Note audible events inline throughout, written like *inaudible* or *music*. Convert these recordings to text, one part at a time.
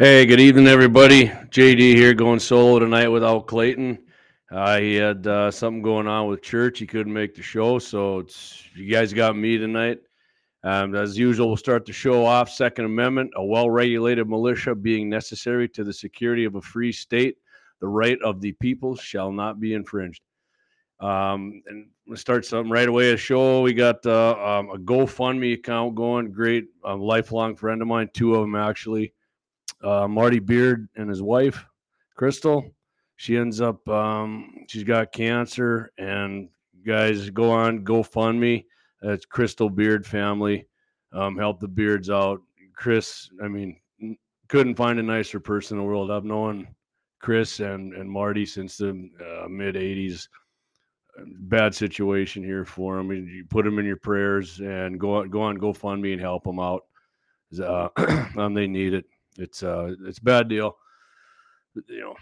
Hey, good evening, everybody. JD here, going solo tonight without Clayton. Uh, he had uh, something going on with church. He couldn't make the show, so it's you guys got me tonight. Um, as usual, we'll start the show off. Second Amendment: a well-regulated militia being necessary to the security of a free state. The right of the people shall not be infringed. Um, and we'll start something right away. A show we got uh, um, a GoFundMe account going. Great, a lifelong friend of mine, two of them actually uh, Marty Beard and his wife, Crystal. She ends up, um, she's got cancer, and guys, go on GoFundMe. It's Crystal Beard family. Um, help the Beards out. Chris, I mean, couldn't find a nicer person in the world. I've known Chris and, and Marty since the uh, mid 80s. Bad situation here for them. You put them in your prayers and go on, go on GoFundMe and help them out. Uh, *clears throat* um, they need it. It's uh, it's a bad deal. You know,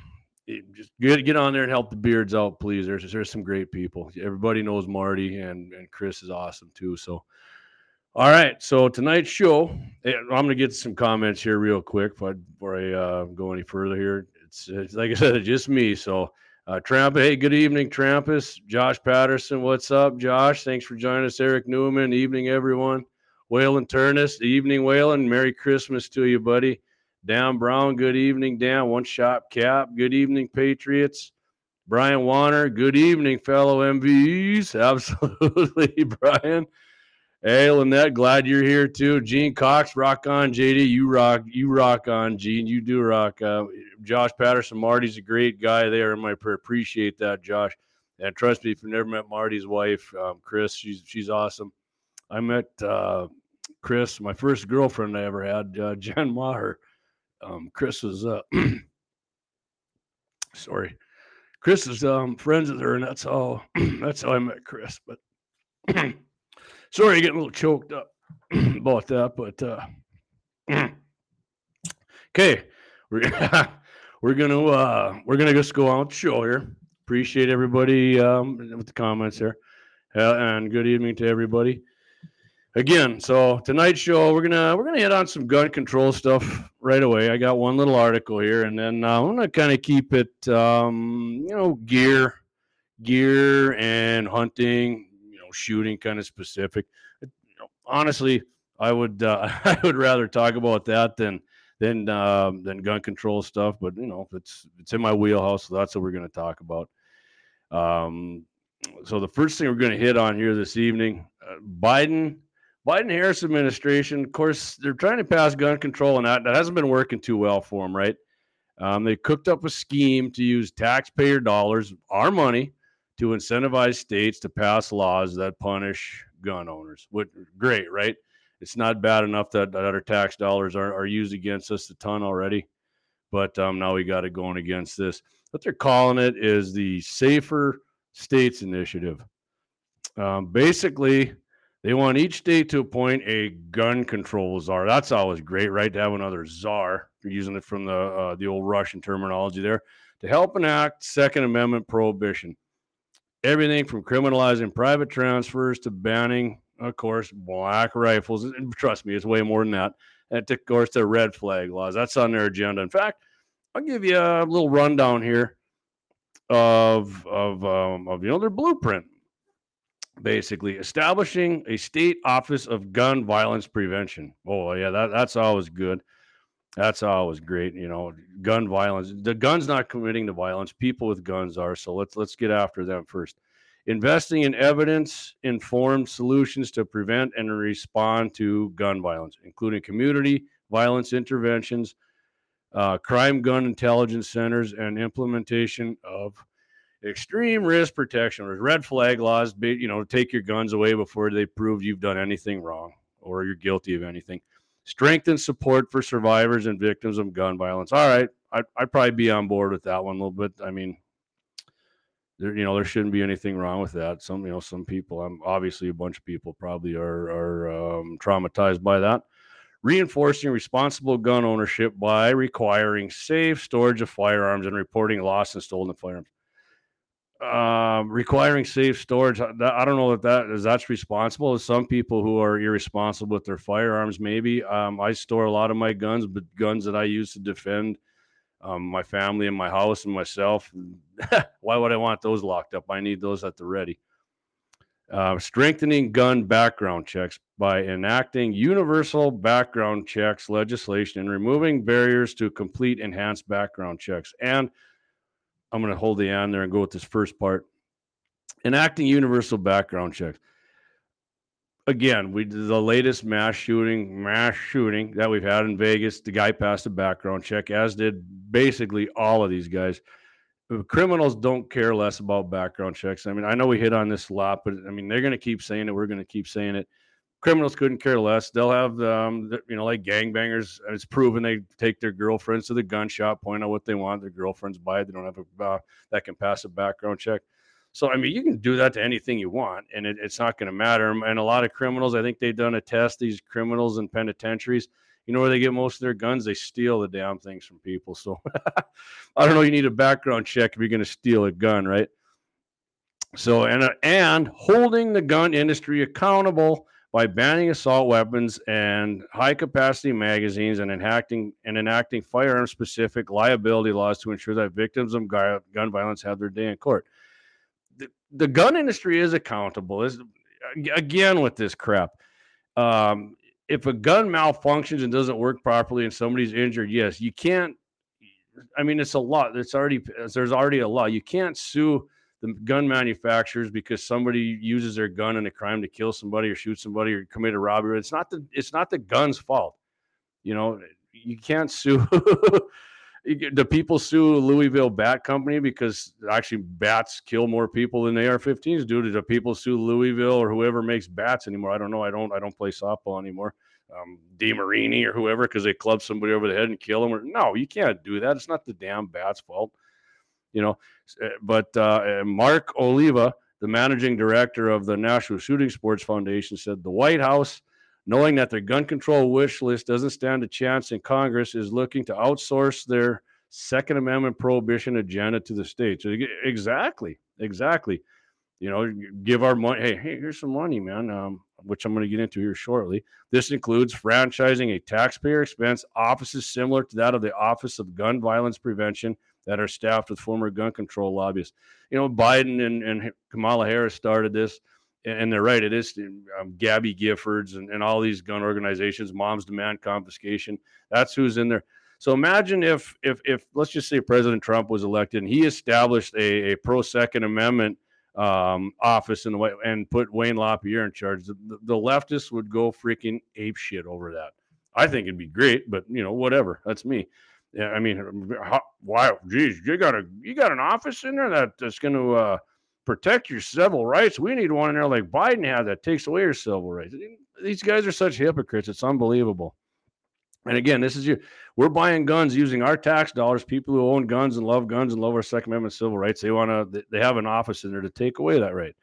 just get get on there and help the beards out, please. There's there's some great people. Everybody knows Marty and and Chris is awesome too. So, all right. So tonight's show, eh, I'm gonna get some comments here real quick I, before I uh, go any further here. It's, it's like I said, it's just me. So. Uh, Tramp, hey, good evening, Trampus. Josh Patterson, what's up, Josh? Thanks for joining us. Eric Newman, evening, everyone. Waylon Turnus, evening, Waylon. Merry Christmas to you, buddy. Dan Brown, good evening, down. One shop cap, good evening, Patriots. Brian Warner, good evening, fellow MVEs. *laughs* Absolutely, *laughs* Brian. Hey, Lynette, glad you're here too. Gene Cox, rock on. JD, you rock, you rock on. Gene, you do rock. Uh, Josh Patterson, Marty's a great guy there my. Appreciate that, Josh. And trust me, if you've never met Marty's wife, um, Chris, she's she's awesome. I met uh, Chris, my first girlfriend I ever had, uh, *laughs* Jen Maher um, Chris is uh, *clears throat* sorry, Chris is um, friends with her, and that's how *clears throat* that's how I met Chris. But *clears throat* sorry, getting a little choked up about that. But uh, okay, we're *laughs* we're gonna uh, we're gonna just go the show here. Appreciate everybody um, with the comments here, uh, and good evening to everybody again so tonight's show we're gonna we're gonna hit on some gun control stuff right away. I got one little article here and then uh, i'm gonna kind of keep it um, you know gear gear and hunting you know shooting kind of specific you know, honestly i would uh, *laughs* i would rather talk about that than than um, than gun control stuff but you know it's it's in my wheelhouse so that's what we're to talk about. Um, so the first thing we're going to hit on here this evening uh, biden Biden Harris administration, of course, they're trying to pass gun control, and that, that hasn't been working too well for them, right? Um, they cooked up a scheme to use taxpayer dollars, our money, to incentivize states to pass laws that punish gun owners. What great, right? It's not bad enough that, that our tax dollars are, are used against us a ton already, but um, now we got it going against this. What they're calling it is the Safer States Initiative. Um, basically, they want each state to appoint a gun control czar. That's always great, right? To have another czar. You're using it from the uh, the old Russian terminology there to help enact Second Amendment prohibition. Everything from criminalizing private transfers to banning, of course, black rifles. And trust me, it's way more than that. And of course, the red flag laws. That's on their agenda. In fact, I'll give you a little rundown here of of um, of you know their blueprint basically establishing a state office of gun violence prevention. Oh yeah, that, that's always good. That's always great. You know, gun violence. The gun's not committing the violence. People with guns are. So let's let's get after them first. Investing in evidence-informed solutions to prevent and respond to gun violence, including community violence interventions, uh, crime gun intelligence centers, and implementation of extreme risk protection or red flag laws, you know, take your guns away before they prove you've done anything wrong or you're guilty of anything. Strengthen support for survivors and victims of gun violence. All right, I'd, I'd probably be on board with that one a little bit. I mean, there, you know, there shouldn't be anything wrong with that. Some, you know, some people, I'm obviously a bunch of people probably are are um, traumatized by that. Reinforcing responsible gun ownership by requiring safe storage of firearms and reporting lost and stolen firearms Um, requiring safe storage. I don't know if that is that's responsible. Some people who are irresponsible with their firearms, maybe. Um, I store a lot of my guns, but guns that I use to defend um, my family and my house and myself. *laughs* Why would I want those locked up? I need those at the ready. Uh, strengthening gun background checks by enacting universal background checks legislation and removing barriers to complete enhanced background checks. And I'm going to hold the end there and go with this first part. Enacting universal background checks. Again, we did the latest mass shooting, mass shooting that we've had in Vegas. The guy passed a background check, as did basically all of these guys. Criminals don't care less about background checks. I mean, I know we hit on this a lot, but I mean, they're going to keep saying it. We're going to keep saying it criminals couldn't care less. They'll have, um, you know, like gangbangers. It's proven they take their girlfriends to the gun shop, point out what they want. Their girlfriends buy it. They don't have a uh, that can pass a background check. So I mean, you can do that to anything you want, and it, it's not going to matter. And a lot of criminals, I think they've done a test. These criminals in penitentiaries, you know where they get most of their guns? They steal the damn things from people. So *laughs* I don't know. You need a background check if you're going to steal a gun, right? So and uh, and holding the gun industry accountable by banning assault weapons and high capacity magazines and enacting and enacting firearm specific liability laws to ensure that victims of gun violence have their day in court. The, the gun industry is accountable. Is again with this crap. Um, if a gun malfunctions and doesn't work properly and somebody's injured, yes, you can't. I mean, it's a lot. It's already there's already a law. You can't sue the gun manufacturers because somebody uses their gun in a crime to kill somebody or shoot somebody or commit a robbery. It's not the it's not the gun's fault. You know, you can't sue. *laughs* the people sue Louisville Bat Company because actually bats kill more people than AR-15s do. Do people sue Louisville or whoever makes bats anymore? I don't know. I don't. I don't play softball anymore. Um, DeMarini or whoever because they club somebody over the head and kill them. Or, no, you can't do that. It's not the damn bat's fault you know. Eh, but uh, Mark Oliva, the managing director of the National Shooting Sports Foundation, said the White House, knowing that their gun control wish list doesn't stand a chance in Congress, is looking to outsource their Second Amendment prohibition agenda to the states. Exactly, exactly. You know, give our money. Hey, hey, here's some money, man. Um, which I'm going to get into here shortly. This includes franchising a taxpayer expense offices similar to that of the Office of Gun Violence Prevention that are staffed with former gun control lobbyists. You know, Biden and, and Kamala Harris started this, and, they're right. It is um, Gabby Giffords and, and all these gun organizations, Moms Demand Confiscation. That's who's in there. So imagine if, if, if let's just say President Trump was elected and he established a, a pro Second Amendment um, office in the way and put Wayne LaPierre in charge. The, the leftists would go freaking ape shit over that. I think it'd be great, but you know, whatever. That's me. Yeah, I mean, how, why? Geez, you got a you got an office in there that, that's going to uh, protect your civil rights. We need one in there like Biden had that takes away your civil rights. These guys are such hypocrites. It's unbelievable. And again, this is you. We're buying guns using our tax dollars. People who own guns and love guns and love our Second Amendment civil rights, they want to. They have an office in there to take away that right.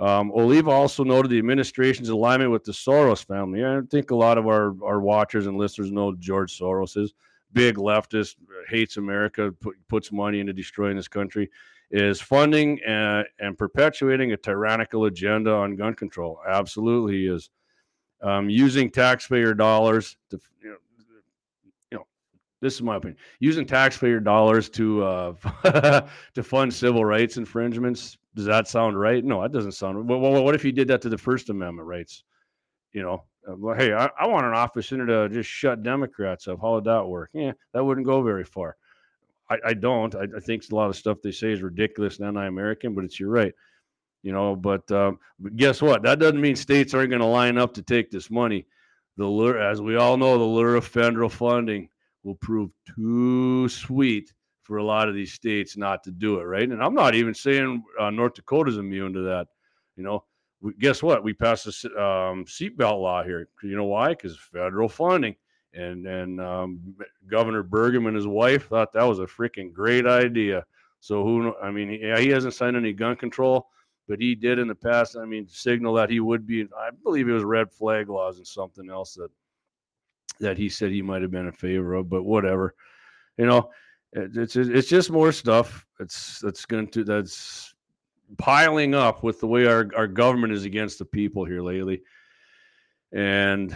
Um, Oliva also noted the administration's alignment with the Soros family. I think a lot of our, our watchers and listeners know George Soros is big leftist, hates America, put, puts money into destroying this country, is funding and, and perpetuating a tyrannical agenda on gun control. Absolutely, he is um, using taxpayer dollars to, you know, you know, this is my opinion. Using taxpayer dollars to uh, *laughs* to fund civil rights infringements. Does that sound right? No, that doesn't sound. Well, what if he did that to the First Amendment rights? You know, well, hey, I, I, want an office in to just shut Democrats up. How would that work? Yeah, that wouldn't go very far. I, I don't. I, I, think a lot of stuff they say is ridiculous and anti-American, but it's you're right. You know, but, um, but guess what? That doesn't mean states aren't going to line up to take this money. The lure, as we all know, the lure of federal funding will prove too sweet for a lot of these states not to do it. Right, and I'm not even saying uh, North Dakota's immune to that. You know, guess what? We passed a um, seatbelt law here. You know why? Because federal funding. And and um, Governor Burgum and his wife thought that was a freaking great idea. So who? I mean, yeah, he hasn't signed any gun control, but he did in the past. I mean, signal that he would be. I believe it was red flag laws and something else that that he said he might have been in favor of. But whatever, you know, it's it's just more stuff. It's that's going to that's piling up with the way our, our government is against the people here lately. And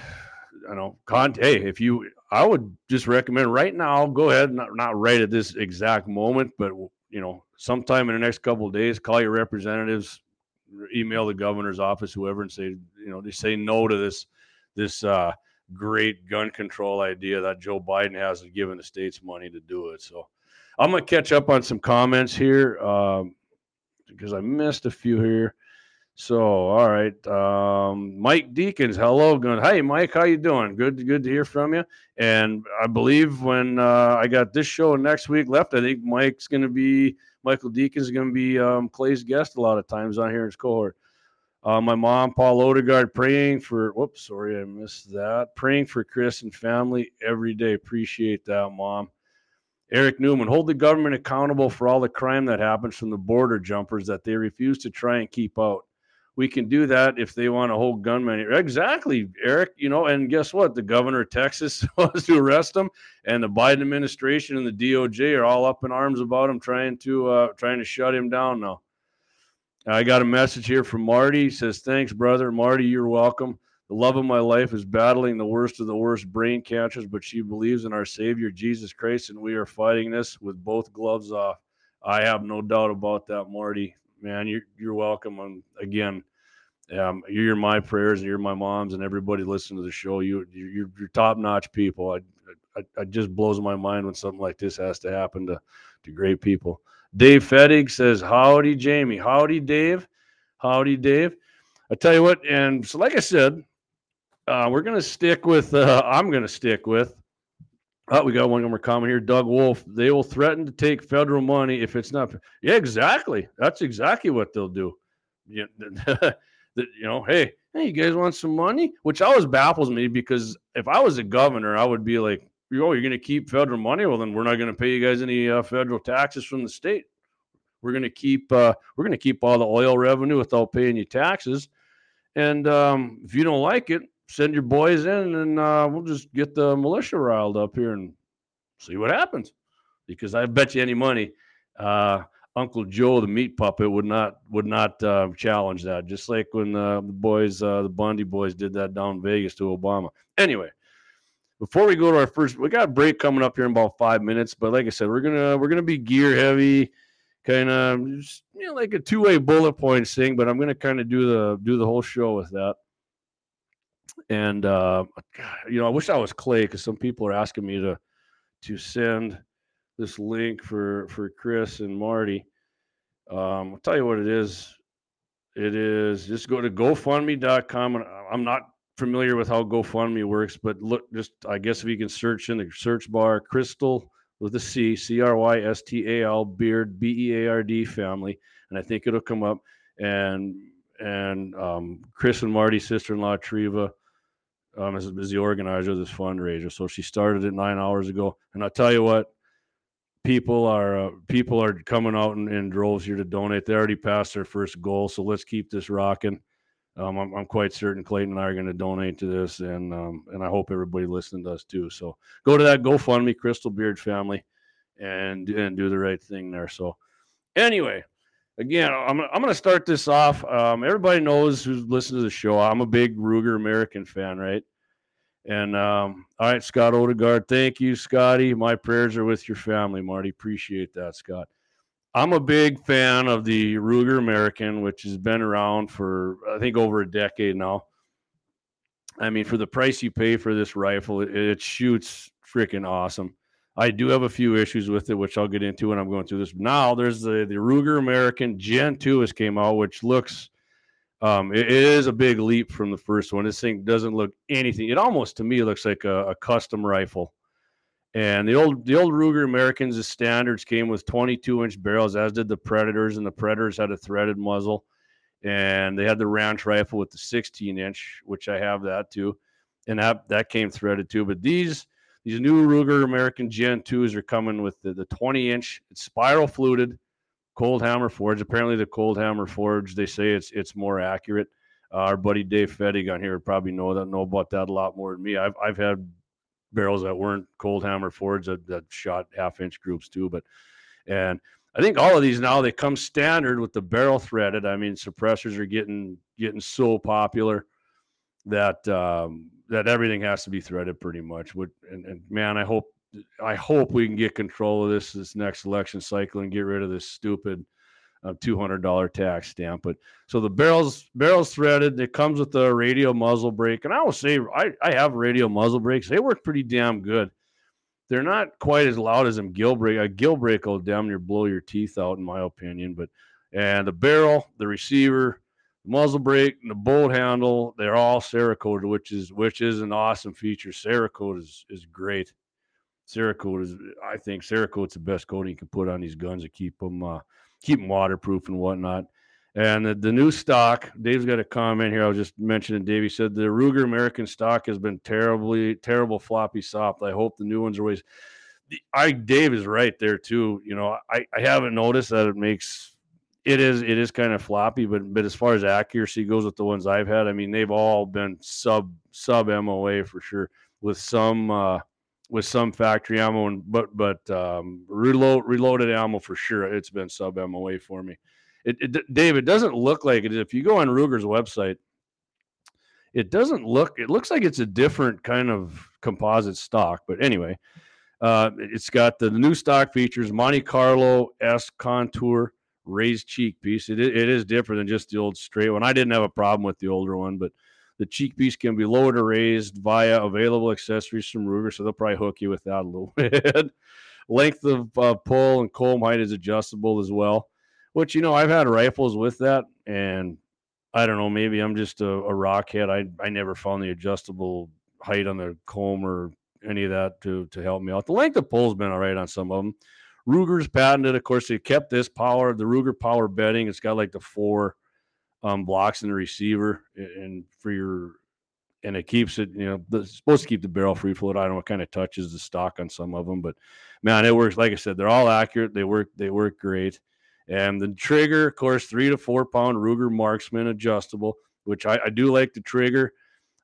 I know, con- hey, if you, I would just recommend right now, go ahead, not, not right at this exact moment, but you know, sometime in the next couple of days, call your representatives, email the governor's office, whoever, and say, you know, they say no to this, this uh, great gun control idea that Joe Biden has of giving the states money to do it. So I'm gonna catch up on some comments here um, because I missed a few here. So, all right, um, Mike Deacons, hello, going. Hey, Mike, how you doing? Good, good to hear from you. And I believe when uh, I got this show next week left, I think Mike's going to be Michael Deacons is going to be um, Clay's guest a lot of times on here in his cohort. Uh, my mom, Paul Odegaard, praying for. Whoops, sorry, I missed that. Praying for Chris and family every day. Appreciate that, mom. Eric Newman, hold the government accountable for all the crime that happens from the border jumpers that they refuse to try and keep out we can do that if they want to hold gunmen. Exactly, Eric. You know, and guess what? The governor of Texas *laughs* wants to arrest him, and the Biden administration and the DOJ are all up in arms about him, trying to uh, trying to shut him down now. I got a message here from Marty. He says, "Thanks, brother, Marty. You're welcome." The love of my life is battling the worst of the worst brain cancers, but she believes in our Savior Jesus Christ, and we are fighting this with both gloves off. I have no doubt about that, Marty man, you're you're welcome. And again, um, you're my prayers and you're my mom's and everybody listening to the show. You you're, you're top notch people. I, I, I just blows my mind when something like this has to happen to to great people. Dave Fettig says, "Howdy, Jamie. Howdy, Dave. Howdy, Dave." I tell you what, and so like I said, uh, we're gonna stick with. Uh, I'm gonna stick with Oh, we got one more comment here. Doug Wolf. They will threaten to take federal money if it's not. Yeah, exactly. That's exactly what they'll do. You, *laughs* you know, hey, hey, you guys want some money? Which always baffles me because if I was a governor, I would be like, oh, you're going to keep federal money? Well, then we're not going to pay you guys any uh, federal taxes from the state. We're going to keep uh, we're going to keep all the oil revenue without paying you taxes. And um, if you don't like it, send your boys in and uh, we'll just get the militia riled up here and see what happens. Because I bet you any money, uh, Uncle Joe, the meat puppet, would not would not uh, challenge that. Just like when uh, the boys, uh, the Bundy boys, did that down Vegas to Obama. Anyway, before we go to our first, we got a break coming up here in about five minutes. But like I said, we're gonna we're gonna be gear heavy, kind of you know like a two way bullet points thing. But I'm gonna kind of do the do the whole show with that. And uh, you know, I wish I was Clay because some people are asking me to to send this link for for Chris and Marty. Um, I'll tell you what it is. It is just go to GoFundMe.com, and I'm not familiar with how GoFundMe works, but look, just I guess if you can search in the search bar, Crystal with a C, C R Y S T A L Beard B E A R D family, and I think it'll come up. And and um, Chris and Marty's sister-in-law Treva um, is, is the organizer of this fundraiser. So she started it nine hours ago, and I'll tell you what, people are uh, people are coming out in, in, droves here to donate. They already passed their first goal, so let's keep this rocking. Um, I'm, I'm, quite certain Clayton and I are going to donate to this, and um, and I hope everybody listening does too. So go to that GoFundMe, Crystal Beard Family, and and do the right thing there. So anyway, again, I'm, I'm going to start this off. Um, everybody knows who's listened to the show. I'm a big Ruger American fan, right? And um, all right, Scott Odegaard, thank you, Scotty. My prayers are with your family, Marty. Appreciate that, Scott. I'm a big fan of the Ruger American, which has been around for I think over a decade now. I mean, for the price you pay for this rifle, it, it shoots freaking awesome. I do have a few issues with it, which I'll get into when I'm going through this. Now there's the the Ruger American Gen 2 has came out, which looks um, it, it is a big leap from the first one. This thing doesn't look anything. It almost to me looks like a, a custom rifle. And the old the old Ruger Americans, the standards came with 22 inch barrels, as did the Predators, and the Predators had a threaded muzzle, and they had the Ranch rifle with the 16 inch, which I have that too, and that that came threaded too. But these these new Ruger American Gen 2s are coming with the, the 20 inch, it's spiral fluted, cold hammer forge. Apparently, the cold hammer forge, they say it's it's more accurate. Uh, our buddy Dave Fettig on here would probably know that know about that a lot more than me. I've I've had barrels that weren't cold hammer forged that, that shot half inch groups too, but and I think all of these now they come standard with the barrel threaded. I mean, suppressors are getting getting so popular that um, that everything has to be threaded pretty much. Would and, and man, I hope I hope we can get control of this this next election cycle and get rid of this stupid uh, two hundred dollar tax stamp. But so the barrels barrels threaded. It comes with a Radial muzzle brake, and I will say I I have Radial muzzle brakes. They work pretty damn good they're not quite as loud as a gill brake. A gill brake will damn near blow your teeth out, in my opinion. But and the barrel, the receiver, the muzzle brake, and the bolt handle, they're all Cerakote, which is which is an awesome feature. Cerakote is is great. Cerakote is, I think, Cerakote's the best coating you can put on these guns to keep them uh, keep them waterproof and whatnot. And the, the new stock, Dave's got a comment here. I was just mentioning. Dave, he said the Ruger American stock has been terribly, terrible floppy soft. I hope the new ones are always. I Dave is right there too. You know, I, I haven't noticed that it makes it is it is kind of floppy, but but as far as accuracy goes with the ones I've had, I mean they've all been sub sub MOA for sure. With some uh, with some factory ammo and but but um, reload reloaded ammo for sure. It's been sub MOA for me it, it Dave, it doesn't look like it. If you go on Ruger's website, it doesn't look. It looks like it's a different kind of composite stock. But anyway, uh, it's got the new stock features Monte Carlo S contour raised cheek piece. It, it is different than just the old straight one. I didn't have a problem with the older one, but the cheek piece can be lowered or raised via available accessories from Ruger, so they'll probably hook you with that a little *laughs* bit. Length of uh, pull and comb height is adjustable as well. Which you know, I've had rifles with that, and I don't know. Maybe I'm just a, a rockhead. I I never found the adjustable height on the comb or any of that to to help me out. The length of pull's been all right on some of them. Ruger's patented, of course, they kept this power, the Ruger power bedding. It's got like the four um, blocks in the receiver, and for your and it keeps it, you know, it's supposed to keep the barrel free float. I don't know what kind of touches the stock on some of them, but man, it works. Like I said, they're all accurate. They work. They work great. And the trigger, of course, three to four pound Ruger Marksman adjustable, which I, I do like the trigger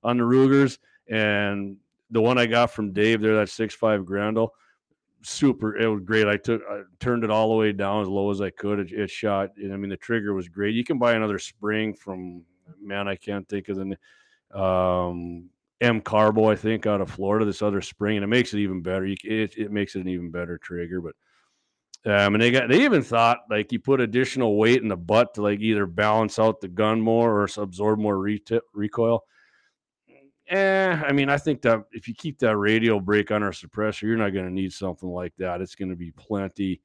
on the Rugers. And the one I got from Dave there, that six five Grendel, super. It was great. I took, I turned it all the way down as low as I could. It, it shot. I mean, the trigger was great. You can buy another spring from man, I can't think of the um, MCARBO, I think, out of Florida. This other spring, and it makes it even better. You, it, it makes it an even better trigger, but um, and they got they even thought like you put additional weight in the butt to like either balance out the gun more or absorb more recoil. Eh, I mean, I think that if you keep that Radial brake on our suppressor, you're not going to need something like that. It's going to be plenty,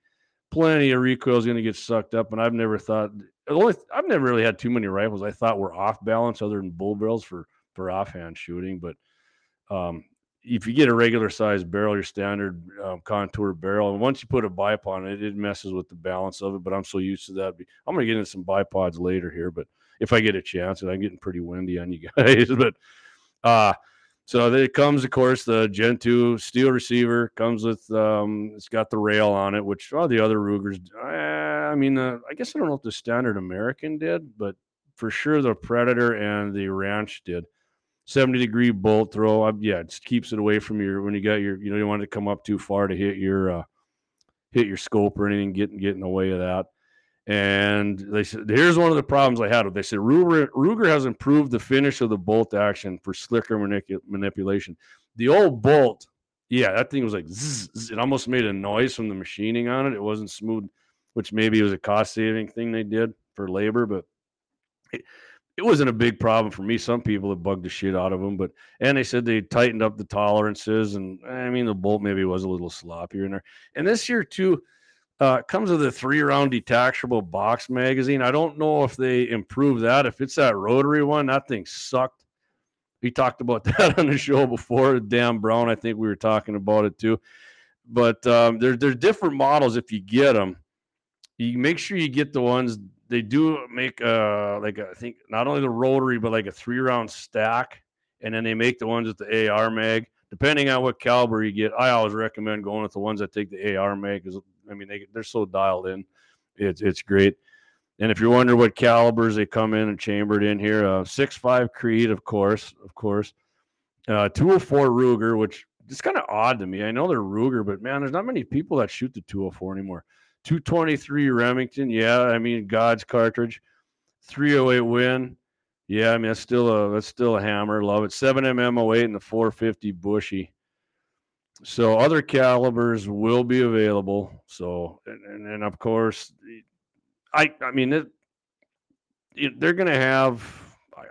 plenty of recoil is going to get sucked up. And I've never thought, I've never really had too many rifles I thought were off balance other than bull barrels for for offhand shooting. But um, if you get a regular size barrel, your standard um, contour barrel, and once you put a bipod on it, it messes with the balance of it. But I'm so used to that. I'm going to get into some bipods later here, but if I get a chance, and I'm getting pretty windy on you *laughs* guys, but uh so it comes, of course, the Gen 2 steel receiver comes with um, it's got the rail on it, which all the other Rugers. Uh, I mean, uh, I guess I don't know if the standard American did, but for sure the Predator and the Ranch did. 70 degree bolt throw. Uh, yeah, it just keeps it away from your when you got your you know you want it to come up too far to hit your uh, hit your scope or anything, getting get in the way of that. And they said, here's one of the problems I had. With. They said Ruger, Ruger has improved the finish of the bolt action for slicker manip- manipulation. The old bolt, yeah, that thing was like zzz, zzz, it almost made a noise from the machining on it. It wasn't smooth, which maybe was a cost saving thing they did for labor, but it, it wasn't a big problem for me. Some people had bugged the shit out of them, but and they said they tightened up the tolerances, and I mean the bolt maybe was a little sloppier in there. And this year too, uh, comes with a three-round detachable box magazine. I don't know if they improved that. If it's that rotary one, that thing sucked. We talked about *laughs* that on the show before. Dan Brown, I think we were talking about it too. But um, there, there's different models if you get them. You make sure you get the ones they do make uh like a, I think not only the rotary but like a three round stack, and then they make the ones with the AR mag. Depending on what caliber you get, I always recommend going with the ones that take the AR mag because I mean they they're so dialed in. It's it's great. And if you're wondering what calibers they come in and chambered in here, uh, six five Creed, of course, of course, uh, 204 Ruger, which is kind of odd to me. I know they're Ruger, but man, there's not many people that shoot the 204 anymore. 223 Remington. Yeah, I mean God's cartridge. 308 Win. Yeah, I mean that's still a that's still a hammer. Love it. 7mm 08 and the 450 Bushy. So other calibers will be available. So and, and, of course, I I mean it, it, they're going to have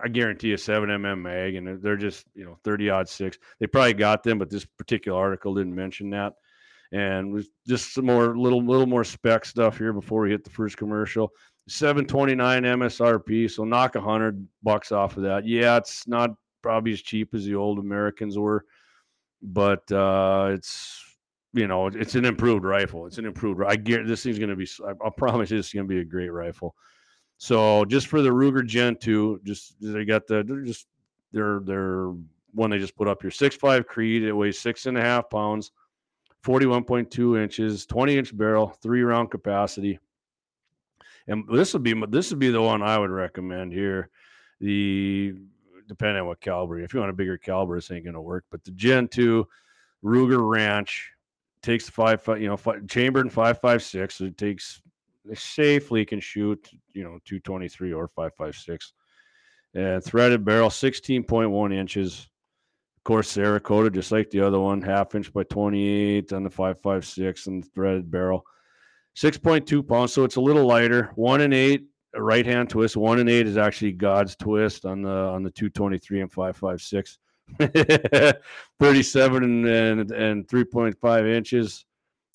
I guarantee a 7mm mag, and they're just you know 30 odd six. They probably got them, but this particular article didn't mention that. And just some more little little more spec stuff here before we hit the first commercial. 729 MSRP, so knock a hundred bucks off of that. Yeah, it's not probably as cheap as the old Americans were, but uh, it's you know it's an improved rifle. It's an improved. I get this thing's going to be. I, I promise you, it's going to be a great rifle. So just for the Ruger Gen Two, just they got the they're just they're they're one they just put up here. Six five Creed. It weighs six and a half pounds, forty one point two inches, twenty inch barrel, three round capacity. And this would be this would be the one I would recommend here. The depending on what caliber. If you want a bigger caliber, this ain't gonna work. But the Gen Two Ruger Ranch takes the five, five you know, five, chambered five five six. So it takes safely can shoot, you know, two twenty three or five five six. And threaded barrel, sixteen point one inches. Of course, Cerakoted, just like the other one, half inch by twenty eight on the five five six and the threaded barrel. 6.2 pounds, so it's a little lighter. One and eight, right hand twist. One and eight is actually God's twist on the on the 223 and 556. *laughs* 37 and, and, and 3.5 inches.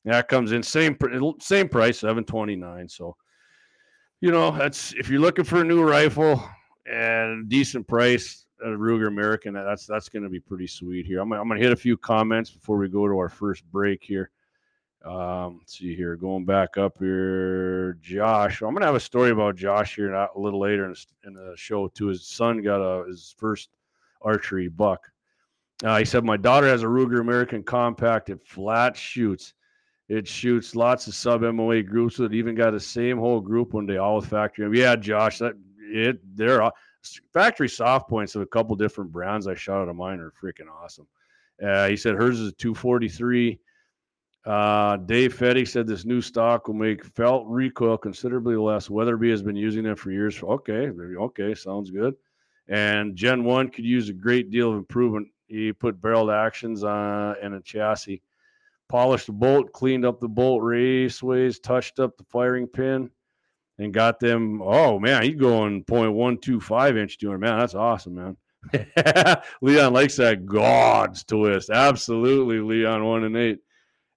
That comes in same same price, 729. So, you know, that's if you're looking for a new rifle and decent price, a Ruger American, that's that's going to be pretty sweet here. I'm, I'm going to hit a few comments before we go to our first break here. Um, let's see here, going back up here, Josh. I'm gonna have a story about Josh here not a little later in, in the show too. His son got a his first archery buck. Uh, he said my daughter has a Ruger American Compact. It flat shoots. It shoots lots of sub MOA groups. It even got the same whole group one day, all with factory. Yeah, Josh, that it they're factory soft points of a couple different brands I shot out of mine are freaking awesome. Uh, he said hers is a 243. Uh, Dave Fettig said this new stock will make felt recoil considerably less. Weatherby has been using them for years. Okay, okay, sounds good. And Gen 1 could use a great deal of improvement. He put barreled actions on and a chassis, polished the bolt, cleaned up the bolt raceways, touched up the firing pin, and got them. Oh man, he's going 0.125 inch doing man. That's awesome, man. *laughs* Leon likes that God's twist. Absolutely, Leon one and eight.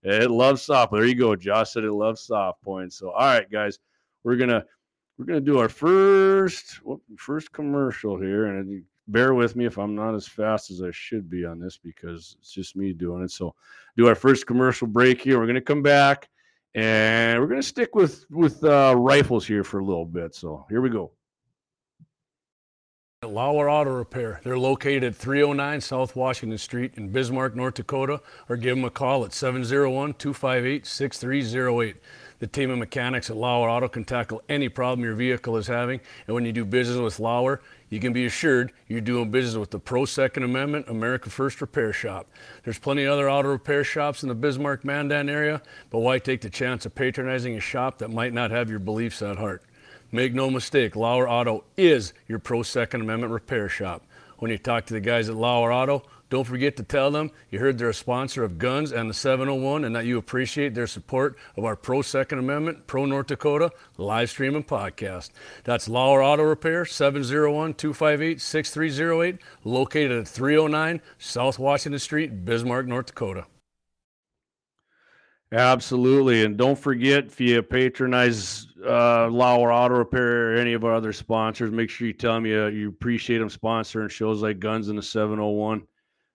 It loves soft. There you go. Josh said it loves soft points. So, all right, guys, we're gonna we're gonna do our first first commercial here, and bear with me if I'm not as fast as I should be on this because it's just me doing it. So, do our first commercial break here. We're gonna come back, and we're gonna stick with with uh, rifles here for a little bit. So, here we go. Lauer Auto Repair. They're located at 309 South Washington Street in Bismarck, North Dakota, or give them a call at 701 258 6308. The team of mechanics at Lauer Auto can tackle any problem your vehicle is having, and when you do business with Lauer, you can be assured you're doing business with the Pro Second Amendment America First Repair Shop. There's plenty of other auto repair shops in the Bismarck Mandan area, but why take the chance of patronizing a shop that might not have your beliefs at heart? Make no mistake, Lauer Auto is your pro Second Amendment repair shop. When you talk to the guys at Lauer Auto, don't forget to tell them you heard they're a sponsor of Guns and the 701 and that you appreciate their support of our Pro Second Amendment, Pro North Dakota live stream and podcast. That's Lauer Auto Repair, 701 258 6308, located at 309 South Washington Street, Bismarck, North Dakota. Absolutely. And don't forget if you patronize uh, Lauer Auto Repair or any of our other sponsors, make sure you tell them you, you appreciate them sponsoring shows like Guns in the 701.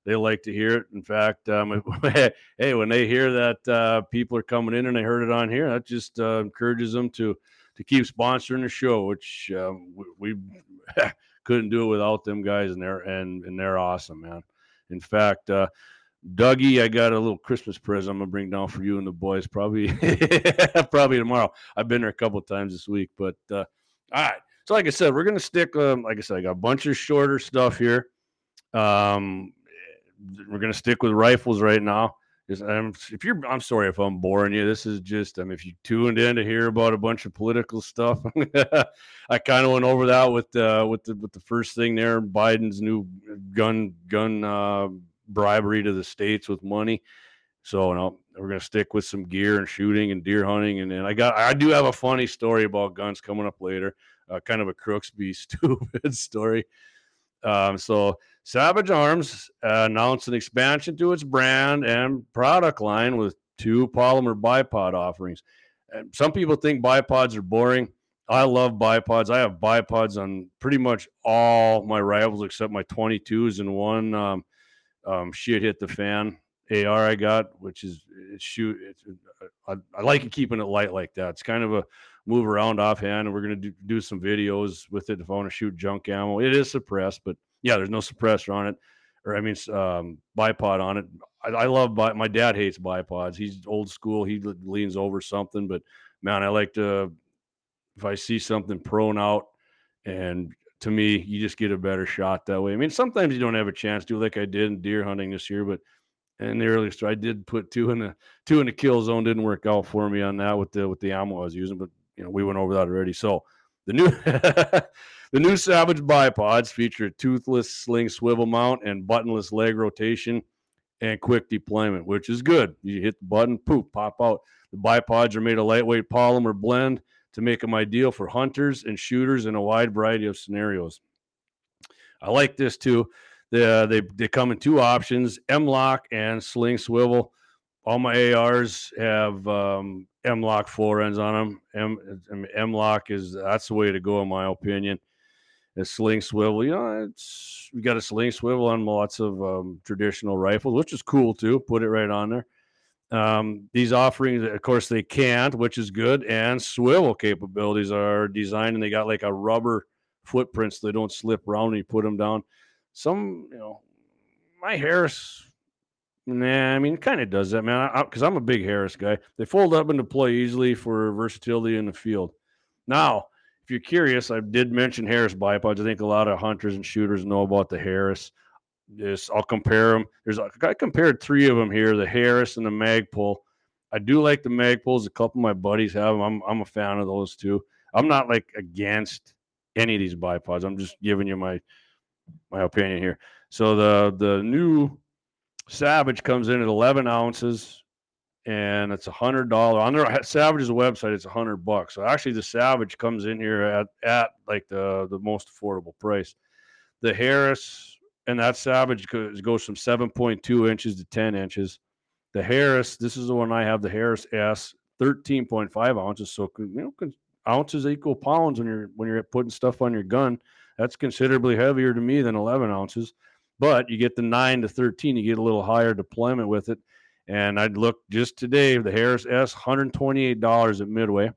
They like to hear it. In fact, um, *laughs* hey, when they hear that uh, people are coming in and they heard it on here, that just uh, encourages them to to keep sponsoring the show, which um, we, we *laughs* couldn't do it without them guys, and they're and and they're awesome, man. In fact, uh, Dougie, I got a little Christmas present I'm gonna bring down for you and the boys. Probably, *laughs* probably tomorrow. I've been there a couple times this week, but uh, all right. So, like I said, we're gonna stick. Um, like I said, I got a bunch of shorter stuff here. Um, we're gonna stick with rifles right now, I'm, if you're, I'm sorry if I'm boring you. This is just, I mean, if you tuned in to hear about a bunch of political stuff, *laughs* I kind of went over that with uh, with the with the first thing there, Biden's new gun gun uh, bribery to the states with money. So no, we're gonna stick with some gear and shooting and deer hunting, and then I got I do have a funny story about guns coming up later, uh, kind of a Crooksby *laughs* stupid story. Um, so Savage Arms uh, announced an expansion to its brand and product line with two polymer bipod offerings. And some people think bipods are boring. I love bipods. I have bipods on pretty much all my rifles except my 22s and one um, um, shit hit the fan AR I got, which is it's shoot. It's, I, I like keeping it light like that. It's kind of a move around offhand, and we're gonna do, do some videos with it if I want to shoot junk ammo. It is suppressed, but yeah, there's no suppressor on it, or I mean, um, bipod on it. I, I love bi- my dad hates bipods. He's old school. He leans over something, but man, I like to if I see something prone out, and to me, you just get a better shot that way. I mean, sometimes you don't have a chance to, like I did in deer hunting this year, but in the earliest, I did put two in the two in the kill zone. Didn't work out for me on that with the with the ammo I was using, but you know we went over that already. So the new *laughs* The new Savage bipods feature a toothless sling swivel mount and buttonless leg rotation and quick deployment, which is good. You hit the button, poof, pop out. The bipods are made of lightweight polymer blend to make them ideal for hunters and shooters in a wide variety of scenarios. I like this too. They, they, they come in two options M-LOK and sling swivel. All my ARs have um, M-LOK floor ends on them. M, M-LOK is that's the way to go, in my opinion a sling swivel. You know, it's we got a sling swivel on lots of um, traditional rifles, which is cool too. Put it right on there. Um, these offerings, of course, they can't, which is good. And swivel capabilities are designed, and they got like a rubber footprint so they don't slip around when you put them down. Some, you know, my Harris, nah, I mean, kind of does that, man. Because I'm a big Harris guy. They fold up and deploy easily for versatility in the field. Now, if you're curious, I did mention Harris bipods. I think a lot of hunters and shooters know about the Harris. This I'll compare them. There's I compared three of them here: the Harris and the Magpul. I do like the Magpuls. A couple of my buddies have them. I'm I'm a fan of those too. I'm not like against any of these bipods. I'm just giving you my my opinion here. So the the new Savage comes in at 11 ounces and it's a hundred dollar on their Savage's website. It's a hundred bucks. So actually, the Savage comes in here at at like the the most affordable price. The Harris and that Savage goes, from seven point two inches to ten inches. The Harris, this is the one I have. The Harris S, thirteen point five ounces. So you know, ounces equal pounds when you're when you're putting stuff on your gun. That's considerably heavier to me than eleven ounces. But you get the nine to thirteen, you get a little higher deployment with it and I'd look just today, the Harris S, $128 at Midway.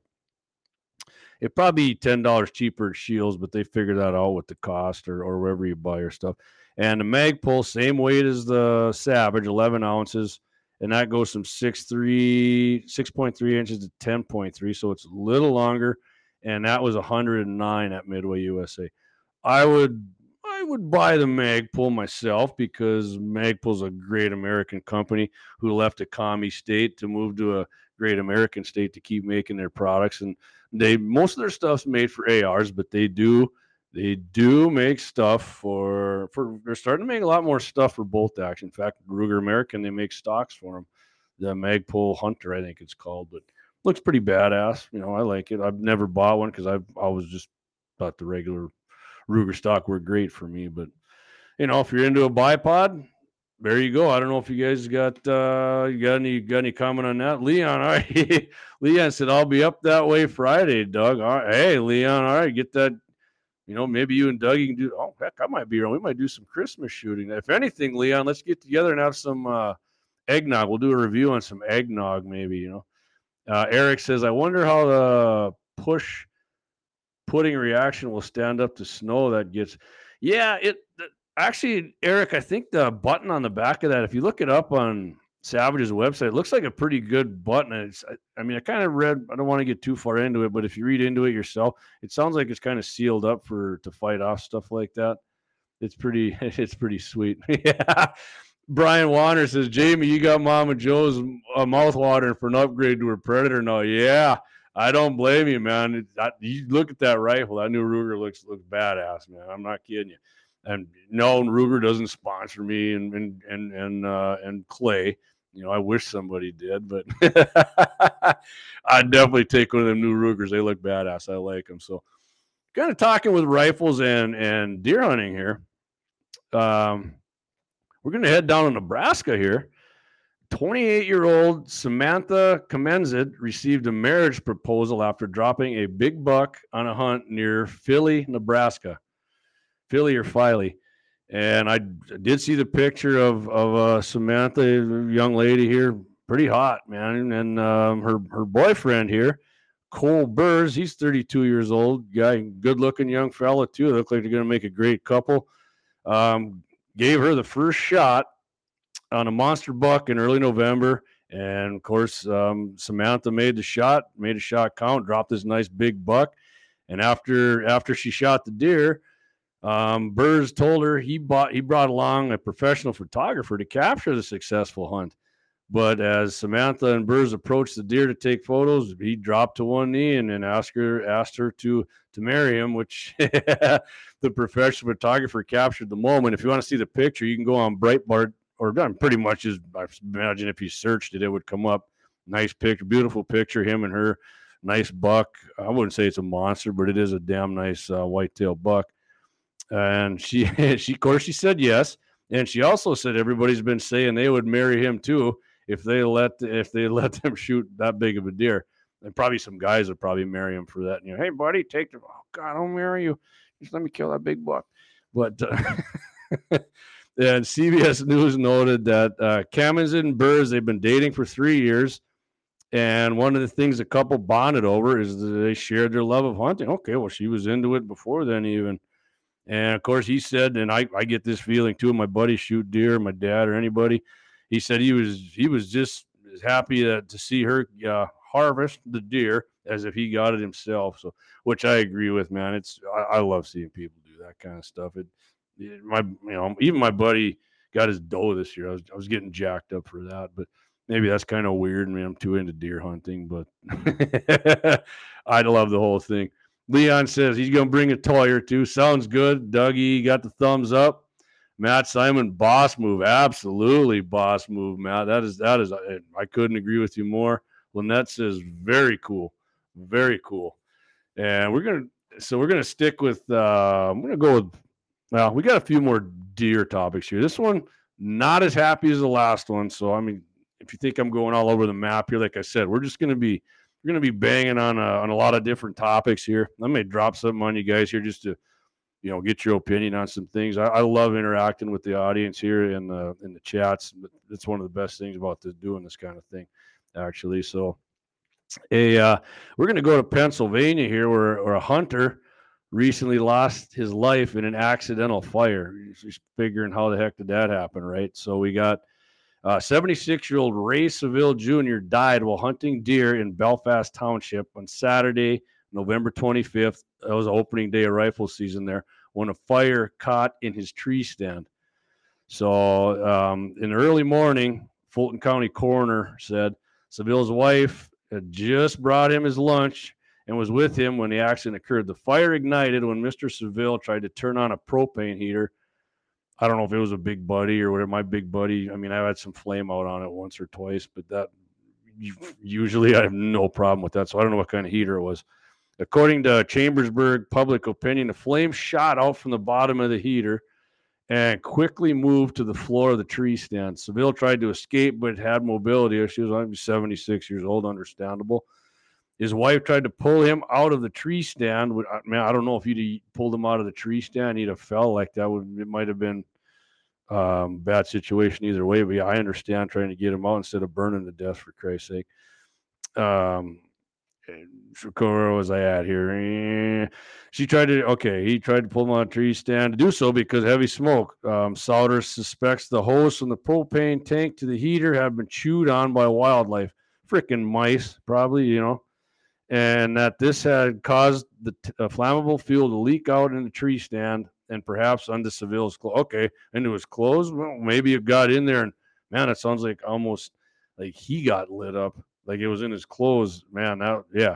It probably $10 cheaper at Scheels, but they figured that out with the cost or, or wherever you buy your stuff. And the Magpul, same weight as the Savage, 11 ounces. And that goes from 6.3, 6.3 inches to 10.3. So it's a little longer. And that was 109 at Midway USA. I would I would buy the Magpul myself because Magpul's a great American company who left a commie state to move to a great American state to keep making their products. And they most of their stuff's made for ARs, but they do they do make stuff for for they're starting to make a lot more stuff for bolt action. In fact, Ruger American they make stocks for them. The Magpul Hunter, I think it's called, but looks pretty badass. You know, I like it. I've never bought one because I've I was just bought the regular Ruger stock were great for me. But you know, if you're into a bipod, there you go. I don't know if you guys got uh you got any got any comment on that. Leon, *laughs* all right. Leon said I'll be up that way Friday, Doug. All right. Hey, Leon, all right, get that. You know, maybe you and Doug you can do oh heck, I might be around. We might do some Christmas shooting. If anything, Leon, let's get together and have some uh eggnog. We'll do a review on some eggnog, maybe, you know. Uh, Eric says, I wonder how the push pudding reaction will stand up to snow that gets yeah it actually eric i think the button on the back of that if you look it up on savage's website it looks like a pretty good button it's i, I mean i kind of read i don't want to get too far into it but if you read into it yourself it sounds like it's kind of sealed up for to fight off stuff like that it's pretty *laughs* it's pretty sweet *laughs* yeah Brian Warner says, Jamie, you got Mama Joe's uh, mouth watering for an upgrade to her Predator now. Yeah, I don't blame you, man. It, I, you look at that rifle. That new Ruger looks looks badass, man. I'm not kidding you. And no, Ruger doesn't sponsor me and and and and uh, and Clay. You know, I wish somebody did, but *laughs* I'd definitely take one of them new Rugers. They look badass. I like them. So, kind of talking with rifles and and deer hunting here. Um, we're to head down to Nebraska here. 28 year old Samantha Comenzid received a marriage proposal after dropping a big buck on a hunt near Filley, Nebraska. Filey or Filey. And I did see the picture of, of uh, Samantha, young lady here, pretty hot, man. And um, her, her boyfriend here, Cole Burrs, he's 32 years old, guy, good looking young fella, too. Look like they're going to make a great couple. Um, gave her the first shot on a monster buck in early November. And of course, um, Samantha made the shot, made a shot count, dropped this nice big buck. And after after she shot the deer, um, Burrs told her he bought he brought along a professional photographer to capture the successful hunt. But as Samantha and Burrs approached the deer to take photos, he dropped to one knee and, then asked her asked her to to marry him, which *laughs* the professional photographer captured the moment. If you want to see the picture, you can go on Breitbart or pretty much as I imagine if you searched it, it would come up. Nice picture, beautiful picture, him and her, nice buck. I wouldn't say it's a monster, but it is a damn nice uh, whitetail buck. And she, *laughs* she, of course, she said yes, and she also said everybody's been saying they would marry him too if they let if they *laughs* let them shoot that big of a deer. And probably some guys would probably marry him for that. You know, hey buddy, take the oh god, I'll marry you. Just let me kill that big buck. But uh, *laughs* and CBS News noted that uh, and Burrs they've been dating for three years. And one of the things the couple bonded over is that they shared their love of hunting. Okay, well, she was into it before then, even. And of course, he said, and I, I get this feeling too. My buddies shoot deer, my dad or anybody he said he was he was just as happy to, to see her uh, harvest the deer as if he got it himself. So, which I agree with, man. It's I, I love seeing people do that kind of stuff. It, it, my you know even my buddy got his doe this year. I was I was getting jacked up for that, but maybe that's kind of weird. I mean, I'm too into deer hunting, but *laughs* I love the whole thing. Leon says he's going to bring a toy or two. Sounds good. Dougie got the thumbs up. Matt Simon, boss move, absolutely boss move, Matt. That is that is I couldn't agree with you more. Lynette says very cool, very cool, and we're gonna so we're gonna stick with uh, I'm gonna go with well we got a few more deer topics here. This one not as happy as the last one, so I mean if you think I'm going all over the map here, like I said, we're just gonna be we're gonna be banging on a, on a lot of different topics here. I may drop something on you guys here just to you know get your opinion on some things. I, I love interacting with the audience here in the in the chats. It's one of the best things about this, doing this kind of thing, actually. So, a uh, we're going to go to Pennsylvania here, where, where a hunter recently lost his life in an accidental fire. Just figuring how the heck did that happen, right? So we got. 76 uh, year old Ray Seville Jr. died while hunting deer in Belfast Township on Saturday, November 25th. That was the opening day of rifle season there when a fire caught in his tree stand. So, um, in the early morning, Fulton County coroner said Seville's wife had just brought him his lunch and was with him when the accident occurred. The fire ignited when Mr. Seville tried to turn on a propane heater. I don't know if it was a big buddy or whatever. My big buddy, I mean, I've had some flame out on it once or twice, but that usually I have no problem with that. So I don't know what kind of heater it was. According to Chambersburg public opinion, the flame shot out from the bottom of the heater and quickly moved to the floor of the tree stand. Seville tried to escape but had mobility issues. I'm 76 years old, understandable. His wife tried to pull him out of the tree stand. Uh, man, I don't know if you'd pulled him out of the tree stand, he'd have fell like that. It might have been um, bad situation either way. But yeah, I understand trying to get him out instead of burning to death for Christ's sake. Um, where was I at here? Eh, she tried to, okay, he tried to pull him on a tree stand to do so because heavy smoke. Um, Sauter suspects the hose from the propane tank to the heater have been chewed on by wildlife, freaking mice, probably, you know, and that this had caused the t- flammable fuel to leak out in the tree stand and perhaps under Seville's clothes. Okay, into his clothes. Well, maybe it got in there, and man, it sounds like almost like he got lit up, like it was in his clothes. Man, that yeah.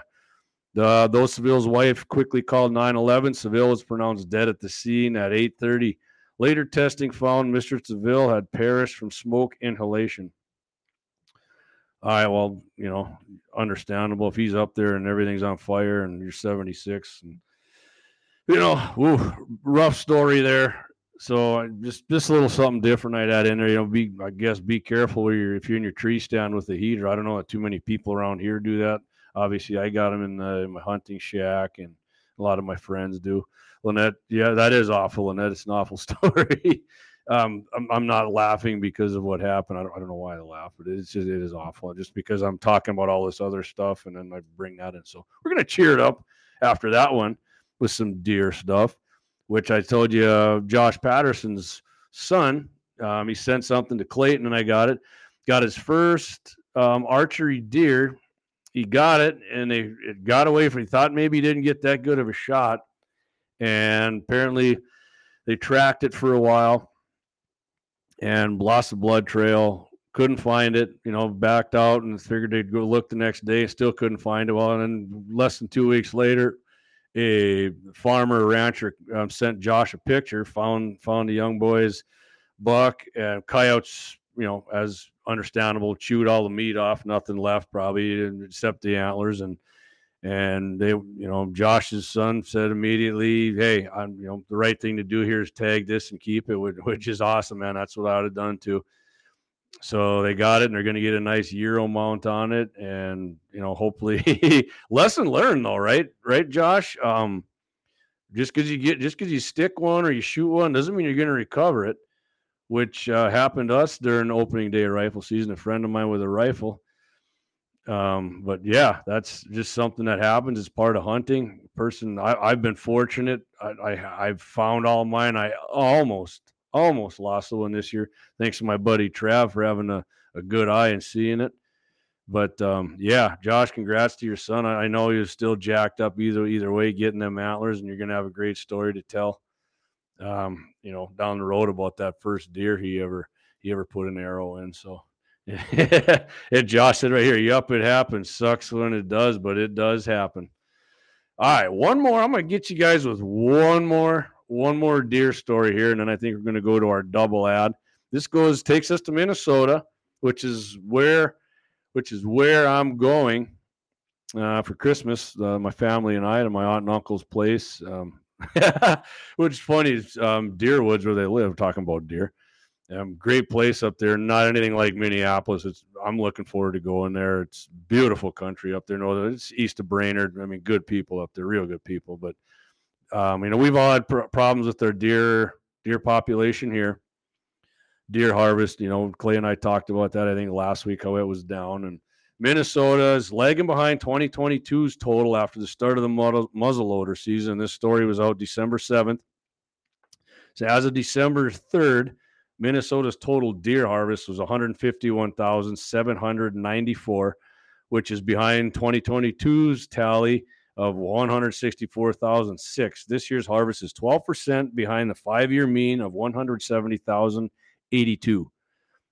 The, though Seville's wife quickly called 911, Seville was pronounced dead at the scene at 8:30. Later testing found Mr. Seville had perished from smoke inhalation. All right, well, you know, understandable if he's up there and everything's on fire and you're 76 and you know, rough story there. So just just a little something different I'd add in there. You know, be I guess be careful where you're if you're in your tree stand with the heater. I don't know that too many people around here do that. Obviously, I got them in, the, in my hunting shack, and a lot of my friends do. Lynette, yeah, that is awful, Lynette. It's an awful *laughs* story. um, I'm, I'm not laughing because of what happened. I don't, I don't know why I laugh, but it's just it is awful. Just because I'm talking about all this other stuff, and then I bring that in. So we're gonna cheer it up after that one with some deer stuff, which I told you, uh, Josh Patterson's son. Um, he sent something to Clayton, and I got it. Got his first um, archery deer he got it and they it got away from he thought maybe he didn't get that good of a shot and apparently they tracked it for a while and lost the blood trail couldn't find it you know backed out and figured they'd go look the next day still couldn't find it well and then less than two weeks later a farmer rancher um, sent josh a picture found found the young boys buck and coyotes you know as understandable, chewed all the meat off, nothing left probably except the antlers. And and they, you know, Josh's son said immediately, "Hey, I'm, you know, the right thing to do here is tag this and keep it," which is awesome, man. That's what I would have done too. So they got it, and they're going to get a nice Euro mount on it, and you know, hopefully, *laughs* lesson learned though, right? Right, Josh. Um, just because you get, just because you stick one or you shoot one, doesn't mean you're going to recover it which uh, happened to us during opening day of rifle season. A friend of mine with a rifle. Um, but yeah, that's just something that happens. It's part of hunting. Person, I, have been fortunate. I, I have found all mine. I almost almost lost the one this year, thanks to my buddy Trav for having a, a good eye and seeing it. But um, yeah, Josh, congrats to your son. I, I know he was still jacked up either either way, getting them antlers, and you're gonna have a great story to tell um, you know, down the road about that first deer he ever he ever put an arrow in. So *laughs* and Josh said right here, yep, it happens. Sucks when it does, but it does happen. All right, one more. I'm gonna get you guys with one more, one more deer story here, and then I think we're gonna go to our double ad. This goes takes us to Minnesota, which is where, which is where I'm going uh, for Christmas. Uh, my family and I to my aunt and uncle's place. Um, *laughs* which is funny. Um, Deer Woods, where they live, talking about deer. Um, great place up there. Not anything like Minneapolis. It's I'm looking forward to going there. It's beautiful country up there. Northern. It's east of Brainerd. I mean, good people up there, real good people. But um, you know, we've all had pr- problems with their deer deer population here. Deer harvest. You know, Clay and I talked about that. I think last week how it was down and Minnesota is lagging behind 2022's total after the start of the muzzle muzzleloader season. This story was out December 7th. So as of December 3rd, Minnesota's total deer harvest was 151,794, which is behind 2022's tally of 164,006. This year's harvest is 12% behind the five-year mean of 170,082.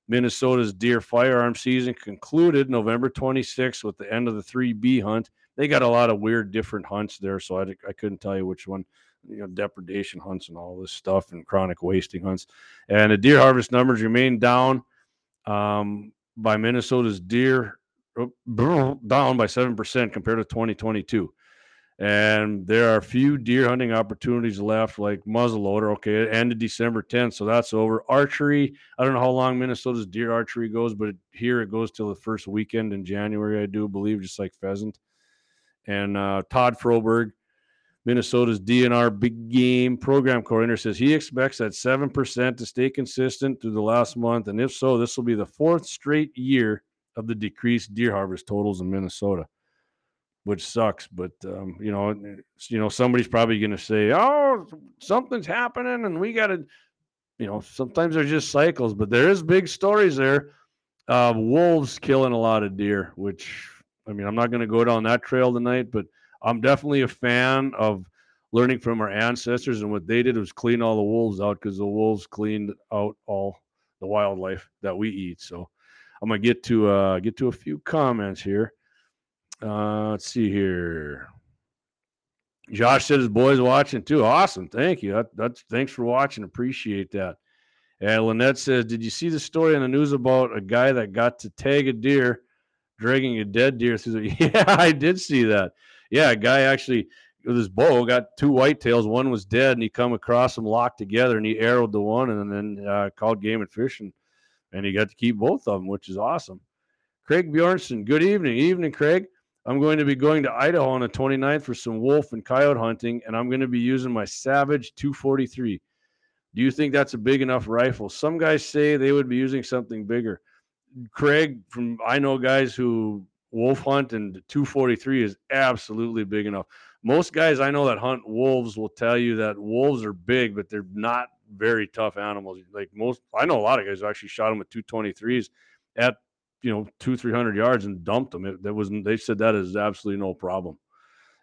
Minnesota's deer firearm season concluded November 26th with the end of the 3B hunt. They got a lot of weird, different hunts there, so I, I couldn't tell you which one. You know, depredation hunts and all this stuff, and chronic wasting hunts. And the deer harvest numbers remain down um, by Minnesota's deer oh, down by seven percent compared to 2022 and there are a few deer hunting opportunities left, like muzzleloader. Okay, it ended December 10th, so that's over. Archery, I don't know how long Minnesota's deer archery goes, but here it goes till the first weekend in January, I do believe, just like pheasant. And uh, Todd Froberg, Minnesota's DNR big game program coordinator, says he expects that 7% to stay consistent through the last month. And if so, this will be the fourth straight year of the decreased deer harvest totals in Minnesota which sucks. But um, you know, you know, somebody's probably going to say, "Oh, something's happening," and we got to, you know, sometimes there's just cycles, but there is big stories there. Uh, wolves killing a lot of deer, which I mean, I'm not going to go down that trail tonight, but I'm definitely a fan of learning from our ancestors, and what they did was clean all the wolves out because the wolves cleaned out all the wildlife that we eat. So I'm gonna get to uh, get to a few comments here. Uh, let's see here. Josh said his boys watching too. Awesome, thank you. That, that's thanks for watching. Appreciate that. And Lynette says, "Did you see the story in the news about a guy that got to tag a deer, dragging a dead deer through the?" *laughs* Yeah, I did see that. Yeah, a guy actually with his bow got two whitetails. One was dead, and he come across them locked together, and he arrowed the one, and then uh, called game and fish, and, and he got to keep both of them, which is awesome. Craig Bjornson, good evening. Evening, Craig. I'm going to be going to Idaho on the 29th for some wolf and coyote hunting, and I'm going to be using my Savage 243. Do you think that's a big enough rifle? Some guys say they would be using something bigger. Craig, from I know guys who wolf hunt, and 243 is absolutely big enough. Most guys I know that hunt wolves will tell you that wolves are big, but they're not very tough animals. Like most, I know a lot of guys who actually shot them with 223s at you know two three hundred yards and dumped them. It, that was they said that is absolutely no problem.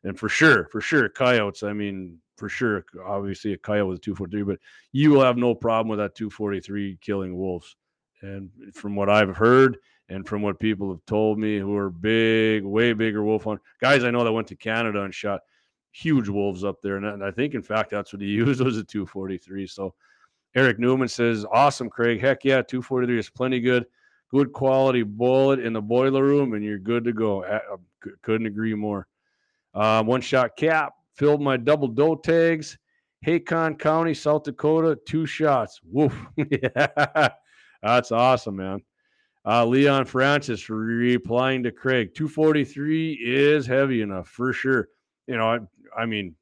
And for sure, for sure, coyotes. I mean, for sure, obviously a coyote with a two forty three, but you will have no problem with that two forty three killing wolves. And from what I've heard, and from what people have told me, who are big, way bigger wolf hunters, guys I know that went to Canada and shot huge wolves up there, and I think in fact that's what he *laughs* used was a two forty three. So. Eric Newman says, "Awesome, Craig. Heck yeah, 243 is plenty good good quality bullet in the boiler room, and you're good to go. I, couldn't agree more. Uh, one shot cap filled my double doe tags. Haakon County, South Dakota, two shots. Woof. *laughs* That's awesome, man. Uh, Leon Francis replying to Craig 243 is heavy enough for sure. You know, I, I mean,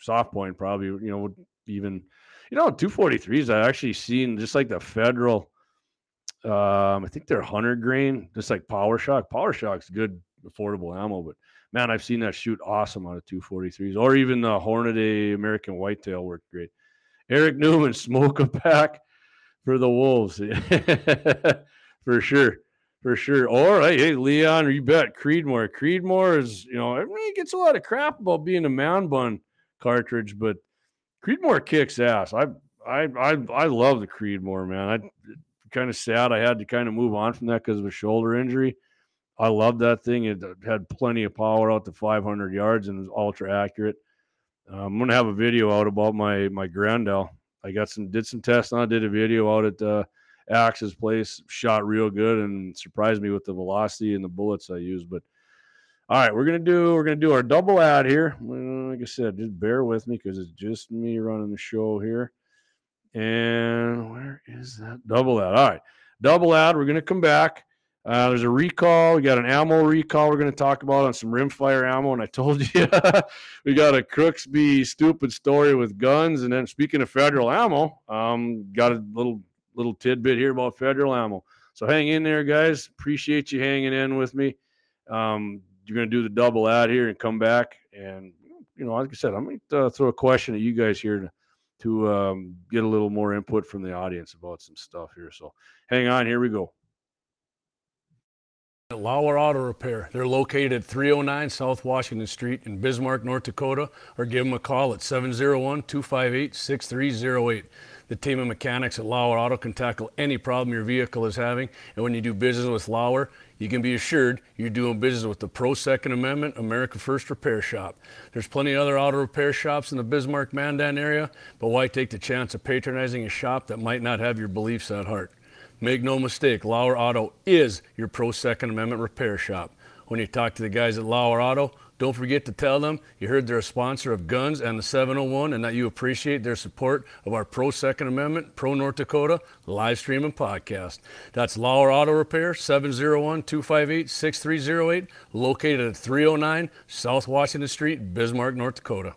soft point probably, you know, even, you know, 243s I actually seen just like the federal um, I think they're hunter grain, just like Power-Shok. Power Shock's good, affordable ammo, but man, I've seen that shoot awesome out of 243s, or even the Hornady American Whitetail worked great. Eric Newman, *laughs* smoke a pack for the Wolves, *laughs* for sure, for sure. Or hey, hey, Leon, you bet Creedmoor. Creedmoor is, you know, he gets a lot of crap about being a mound bun cartridge, but Creedmoor kicks ass. I I I I love the Creedmoor, man. I kind of sad I had to kind of move on from that because of a shoulder injury. I love that thing. It had plenty of power out to 500 yards and was ultra accurate. Uh, I'm gonna have a video out about my my Grendel. I got some did some tests on. Did a video out at uh, Axe's place. Shot real good and surprised me with the velocity and the bullets I used. But all right, we're gonna do we're gonna do our double ad here. Like I said, just bear with me because it's just me running the show here. And where is that? Double ad. All right. Double ad. We're going to come back. Uh, there's a recall. We got an ammo recall we're going to talk about on some rimfire ammo. And I told *laughs* you we got a crooks be stupid story with guns. And then speaking of federal ammo, um, got a little little tidbit here about federal ammo. So hang in there, guys. Appreciate you hanging in with me. Um, you're going to do the double ad here and come back. And, you know, like I said, I'm going to uh, throw a question at you guys here to um, get a little more input from the audience about some stuff here. So hang on, here we go. Lauer Auto Repair. They're located at 309 South Washington Street in Bismarck, North Dakota, or give them a call at 701 258 6308. The team of mechanics at Lauer Auto can tackle any problem your vehicle is having. And when you do business with Lauer, you can be assured you're doing business with the Pro Second Amendment America First Repair Shop. There's plenty of other auto repair shops in the Bismarck Mandan area, but why take the chance of patronizing a shop that might not have your beliefs at heart? Make no mistake, Lauer Auto is your Pro Second Amendment repair shop. When you talk to the guys at Lauer Auto, don't forget to tell them you heard they're a sponsor of Guns and the 701 and that you appreciate their support of our Pro Second Amendment, Pro North Dakota live stream and podcast. That's Lauer Auto Repair, 701 258 6308, located at 309 South Washington Street, Bismarck, North Dakota.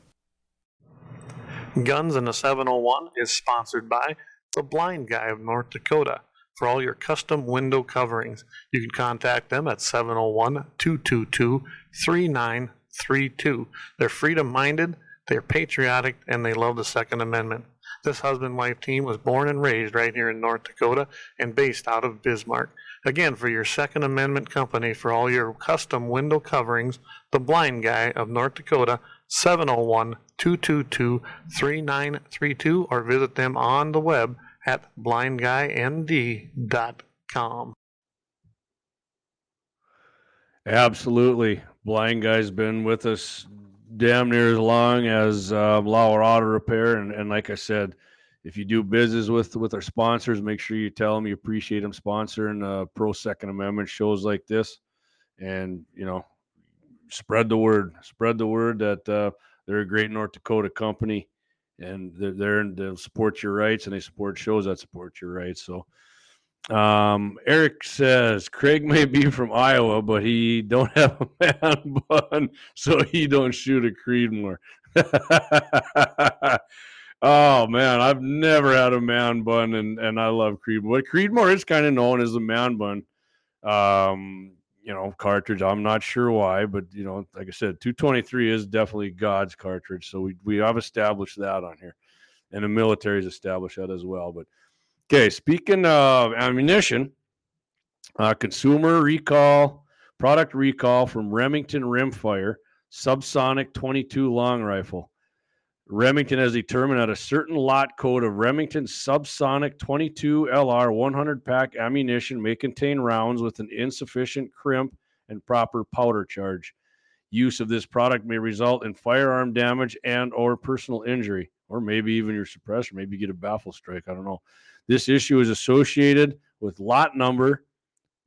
Guns and the 701 is sponsored by The Blind Guy of North Dakota. For all your custom window coverings, you can contact them at 701 222 3932. They're freedom minded, they're patriotic, and they love the Second Amendment. This husband wife team was born and raised right here in North Dakota and based out of Bismarck. Again, for your Second Amendment company, for all your custom window coverings, the blind guy of North Dakota, 701 222 3932 or visit them on the web at blindguynd.com. Absolutely. Blind guy's been with us damn near as long as uh, Lauer Auto Repair. And, and like I said, if you do business with with our sponsors, make sure you tell them you appreciate them sponsoring uh, pro Second Amendment shows like this, and you know, spread the word. Spread the word that uh, they're a great North Dakota company, and they're there and they'll support your rights, and they support shows that support your rights. So, um, Eric says Craig may be from Iowa, but he don't *laughs* have a man bun, so he don't shoot a Creedmoor. *laughs* oh man, I've never had a man bun, and and I love Creedmoor. Creedmoor is kind of known as a man bun, um, you know, cartridge. I'm not sure why, but you know, like I said, 223 is definitely God's cartridge, so we we have established that on here, and the military's established that as well, but. Okay, speaking of ammunition, uh, consumer recall, product recall from Remington Rimfire subsonic 22 long rifle. Remington has determined that a certain lot code of Remington subsonic 22 LR 100 pack ammunition may contain rounds with an insufficient crimp and proper powder charge. Use of this product may result in firearm damage and or personal injury, or maybe even your suppressor. Maybe you get a baffle strike. I don't know. This issue is associated with lot number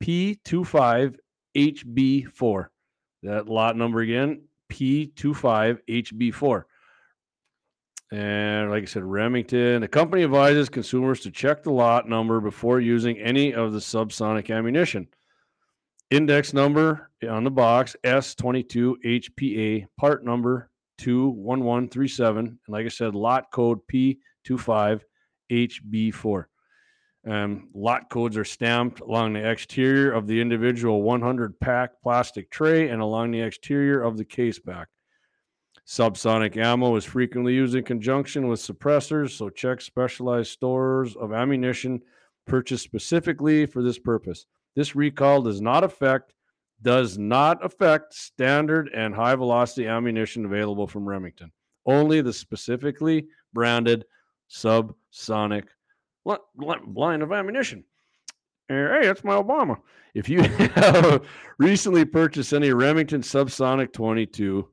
P25HB4. That lot number again, P25HB4. And like I said, Remington, the company advises consumers to check the lot number before using any of the subsonic ammunition. Index number on the box S22HPA, part number 21137. And like I said, lot code P25HB4. Um, lot codes are stamped along the exterior of the individual 100 pack plastic tray and along the exterior of the case back. Subsonic ammo is frequently used in conjunction with suppressors, so check specialized stores of ammunition purchased specifically for this purpose. This recall does not affect does not affect standard and high velocity ammunition available from Remington. Only the specifically branded subsonic line of ammunition. Hey, that's my Obama. If you *laughs* have recently purchased any Remington Subsonic 22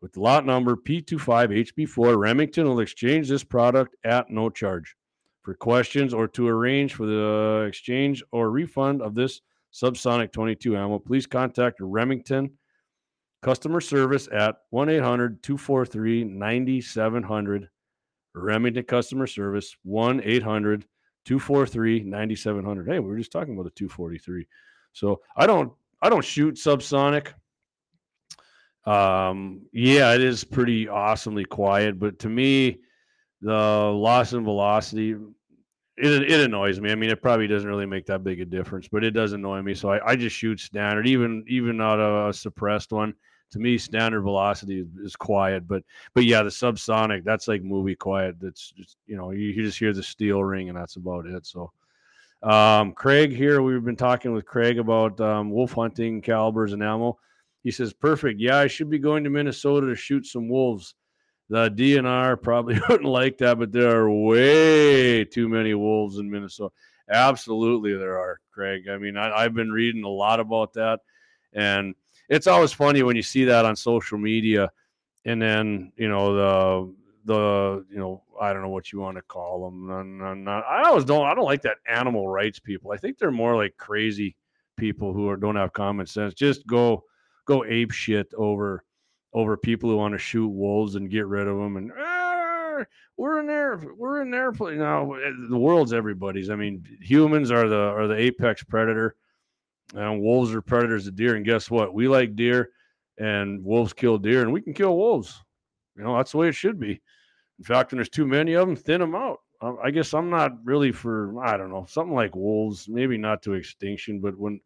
with lot number P25HB4, Remington will exchange this product at no charge. For questions or to arrange for the exchange or refund of this Subsonic 22 ammo, please contact Remington customer service at 1 800 243 9700 Remington customer service 1 800 243 9700. Hey, we were just talking about the 243. So I don't I don't shoot subsonic. Um, yeah, it is pretty awesomely quiet, but to me, the loss in velocity it, it annoys me. I mean, it probably doesn't really make that big a difference, but it does annoy me. So I, I just shoot standard, even even not a, a suppressed one to me standard velocity is quiet but but yeah the subsonic that's like movie quiet that's just you know you, you just hear the steel ring and that's about it. So um, craig here we've been talking with craig about um, wolf hunting calibers and ammo. He says perfect. Yeah i should be going to minnesota to shoot some wolves. The dnr probably *laughs* wouldn't like that but there are way too many wolves in minnesota. Absolutely there are craig. I mean I, i've been reading a lot about that and it's always funny when you see that on social media, and then you know the the you know I don't know what you want to call them. I always don't I don't like that animal rights people. I think they're more like crazy people who are, don't have common sense. Just go go ape shit over over people who want to shoot wolves and get rid of them and we're in there we're in there now eh, the world's everybody's i mean humans are the are the apex predator and wolves are predators of deer. And guess what? We like deer, and wolves kill deer, and we can kill wolves. You know, that's the way it should be. In fact, when there's too many of them, thin them out. I guess I'm not really for I don't know something like wolves, maybe not to extinction, but when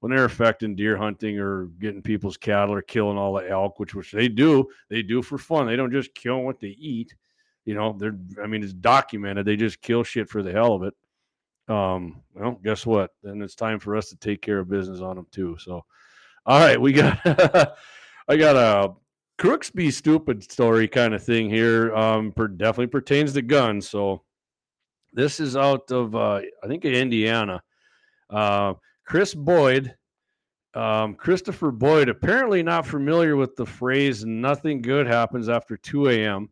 when they're affecting deer hunting or getting people's cattle or killing all the elk, which which they do, they do for fun. They don't just kill what they eat. You know, they're I mean it's documented. They just kill shit for the hell of it um, well, guess what? Then it's time for us to take care of business on them too. So, all right, we got, *laughs* I got a, crooks be stupid story kind of thing here. Um, per, definitely pertains to guns. So this is out of uh, I think Indiana. Uh, Chris Boyd, um, Christopher Boyd, apparently not familiar with the phrase "nothing good happens after 2 a.m."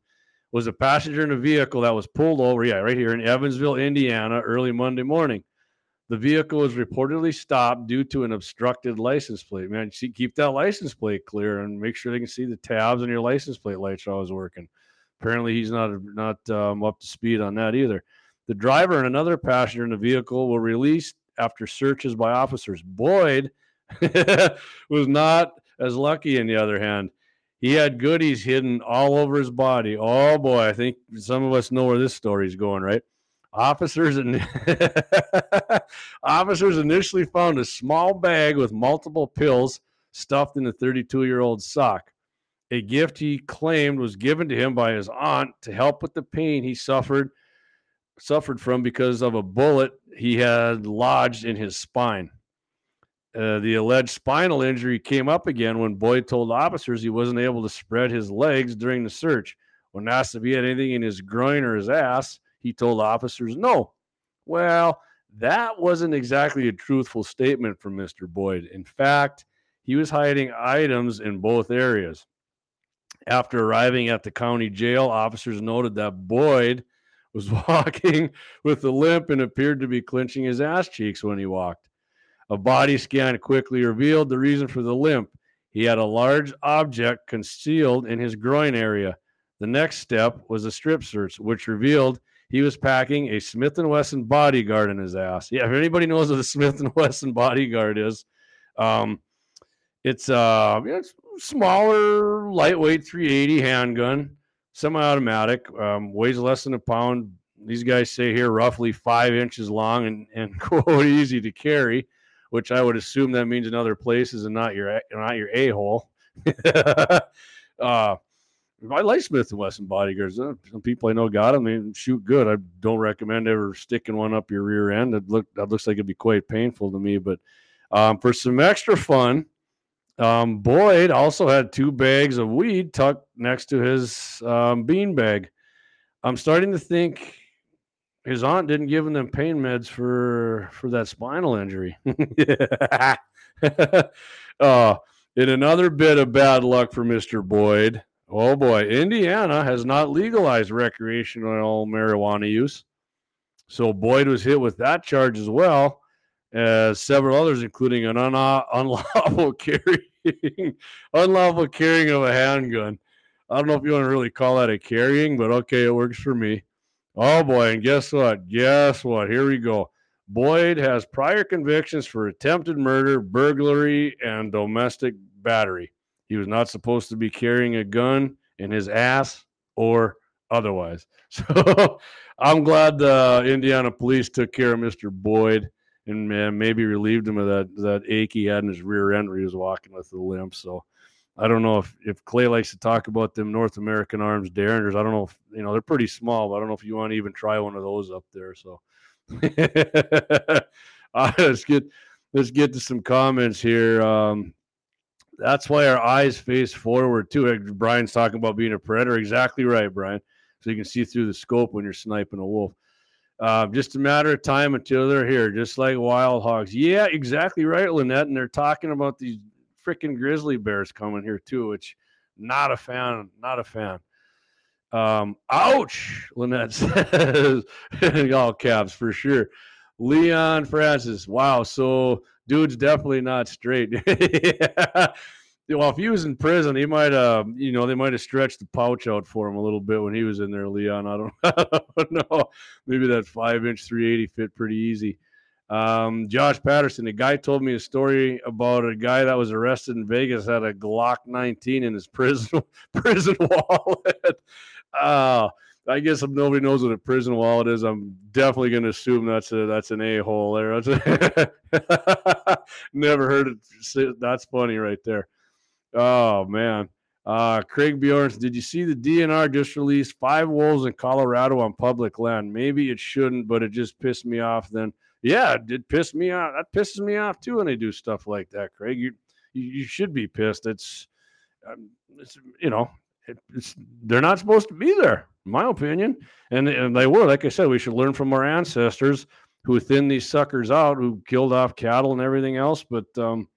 Was a passenger in a vehicle that was pulled over, yeah, right here in Evansville, Indiana, early Monday morning. The vehicle was reportedly stopped due to an obstructed license plate. Man, keep that license plate clear and make sure they can see the tabs on your license plate lights always working. Apparently, he's not not um, up to speed on that either. The driver and another passenger in the vehicle were released after searches by officers. Boyd *laughs* was not as lucky, on the other hand. He had goodies hidden all over his body. Oh boy, I think some of us know where this story is going, right? Officers and *laughs* officers initially found a small bag with multiple pills stuffed in a 32-year-old sock. A gift he claimed was given to him by his aunt to help with the pain he suffered suffered from because of a bullet he had lodged in his spine. Uh, the alleged spinal injury came up again when Boyd told officers he wasn't able to spread his legs during the search. When asked if he had anything in his groin or his ass, he told officers no. Well, that wasn't exactly a truthful statement from Mr. Boyd. In fact, he was hiding items in both areas. After arriving at the county jail, officers noted that Boyd was *laughs* walking with a limp and appeared to be clenching his ass cheeks when he walked. A body scan quickly revealed the reason for the limp. He had a large object concealed in his groin area. The next step was a strip search, which revealed he was packing a Smith and Wesson bodyguard in his ass. Yeah, if anybody knows what a *laughs* Smith Wesson bodyguard is, um, it's uh, smaller, lightweight 380 handgun, semi-automatic, um, weighs less than a pound. These guys say here roughly five inches long and and *laughs* quote easy to carry which I would assume that means in other places and not your not your a hole. *laughs* uh, I like Smith and Wesson bodyguards. Uh, some people I know got them. They shoot good. I don't recommend ever sticking one up your rear end. It look that looks like it'd be quite painful to me. But um, for some extra fun, um, Boyd also had two bags of weed tucked next to his um, bean bag. I'm starting to think his aunt didn't give him them pain meds for for that spinal injury. *laughs* *laughs* uh, in another bit of bad luck for Mr. Boyd, oh boy, Indiana has not legalized recreational marijuana use. So Boyd was hit with that charge as well as several others, including an un- *laughs* unlawful carrying, unlawful carrying of a handgun. I don't know if you want to really call that a carrying, but okay, it works for me. Oh boy, and guess what? Guess what? Here we go. Boyd has prior convictions for attempted murder, burglary, and domestic battery. He was not supposed to be carrying a gun in his ass or otherwise. *laughs* So I'm glad the Indiana police took care of Mr. Boyd and maybe relieved him of that that ache he had in his rear end where he was walking with the limp. So I don't know if, if Clay likes to talk about them North American Arms Derringers. I don't know if you know they're pretty small, but I don't know if you want to even try one of those up there. So *laughs* let's get let's get to some comments here. Um, that's why our eyes face forward too. Brian's talking about being a predator. Exactly right, Brian. So you can see through the scope when you're sniping a wolf. Uh, just a matter of time until they're here, just like wild hogs. Yeah, exactly right, Lynette. And they're talking about these freaking grizzly bears coming here too, which not a fan, not a fan. Um, ouch, Lynette *laughs* says *laughs* all caps for sure. Leon Francis, wow. So dude's definitely not straight. *laughs* yeah. Well, if he was in prison, he might have, you know, they might have stretched the pouch out for him a little bit when he was in there, Leon. I don't, I don't know. Maybe that five inch 380 fit pretty easy. Um, Josh Patterson, a guy told me a story about a guy that was arrested in Vegas had a Glock 19 in his *laughs* prison prison wallet. uh, I guess if nobody knows what a prison wallet is, I'm definitely going to assume that's a that's an a hole *laughs* there. Never heard it. That's funny right there. Oh man. Uh, Craig Bjorns, did you see the DNR just released five wolves in Colorado on public land? Maybe it shouldn't, but it just pissed me off then yeah, it did piss me off. That pisses me off too when they do stuff like that, Craig. You you, should be pissed. It's um, it's, you know, it, it's they're not supposed to be there, in my opinion. And and they were, like I said, we should learn from our ancestors who thinned these suckers out, who killed off cattle and everything else. But um,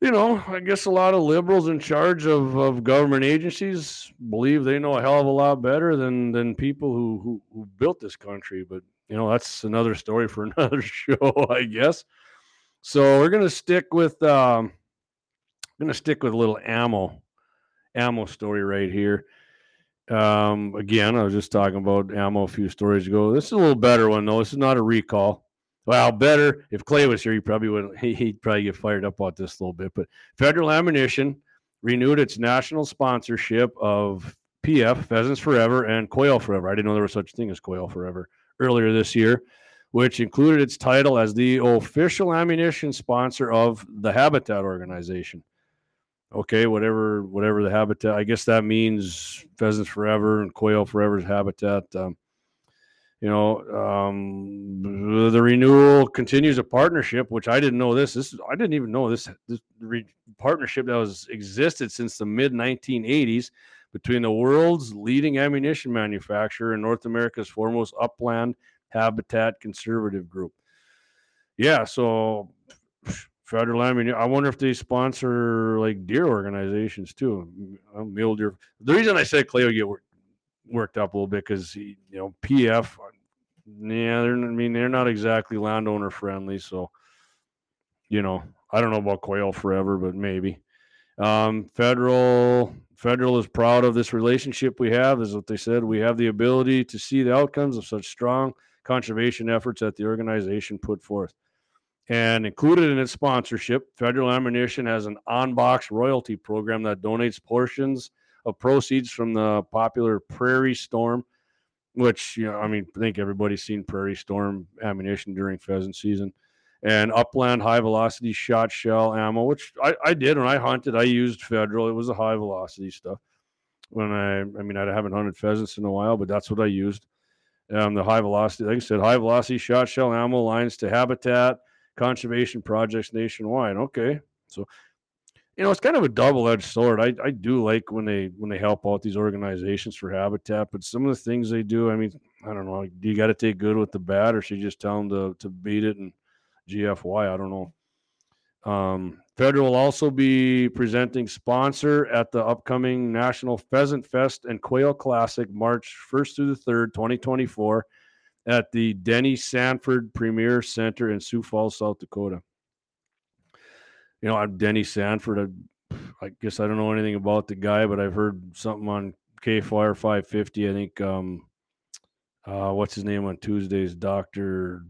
you know, I guess a lot of liberals in charge of, of government agencies believe they know a hell of a lot better than than people who, who, who built this country. But you know, that's another story for *laughs* another show, I guess. So we're gonna stick with um, gonna stick with a little ammo ammo story right here. Um, again, I was just talking about ammo a few stories ago. This is a little better one though. This is not a recall. Well, better if Clay was here, he probably would. He'd probably get fired up about this a little bit. But Federal Ammunition renewed its national sponsorship of PF Pheasants Forever and Quail Forever. I didn't know there was such a thing as Quail Forever earlier this year, which included its title as the official ammunition sponsor of the Habitat Organization okay, whatever, whatever the habitat. I guess that means pheasants forever and quail forever's habitat. Um, you know, um, the renewal continues a partnership, which I didn't know this. This I didn't even know this this re- partnership that was existed since the mid 1980s between the world's leading ammunition manufacturer and North America's foremost upland habitat conservative group. Yeah, so federal ammunition. I wonder if they sponsor like deer organizations too. Uh, mule deer. The reason I said Clay will get worked up a little bit because you know PF. Yeah, they're. I mean, they're not exactly landowner friendly. So, you know, I don't know about quail forever, but maybe. Um, federal federal is proud of this relationship we have. Is what they said. We have the ability to see the outcomes of such strong conservation efforts that the organization put forth. And included in its sponsorship, Federal Ammunition has an on box royalty program that donates portions of proceeds from the popular Prairie Storm, which, you know, I mean, I think everybody's seen Prairie Storm ammunition during pheasant season, and Upland High Velocity Shot Shell ammo, which I, I did when I hunted. I used Federal, it was a high velocity stuff. When I, I mean, I haven't hunted pheasants in a while, but that's what I used. Um, the high velocity, like I said, high velocity shot shell ammo lines to habitat conservation projects nationwide. Okay, so you know it's kind of a double-edged sword. I, I do like when they when they help out these organizations for habitat, but some of the things they do, I mean, I don't know. Do you got to take good with the bad, or should you just tell them to to beat it and GFY? I don't know. Um, Federal will also be presenting sponsor at the upcoming National Pheasant Fest and Quail Classic, March 1st through the 3rd, 2024 at the Denny Sanford Premier Center in Sioux Falls, South Dakota. You know, I'm Denny Sanford. I, I, guess I don't know anything about the guy, but I've heard something on KFYR 550. I think, um, uh, what's his name on Tuesdays? Dr.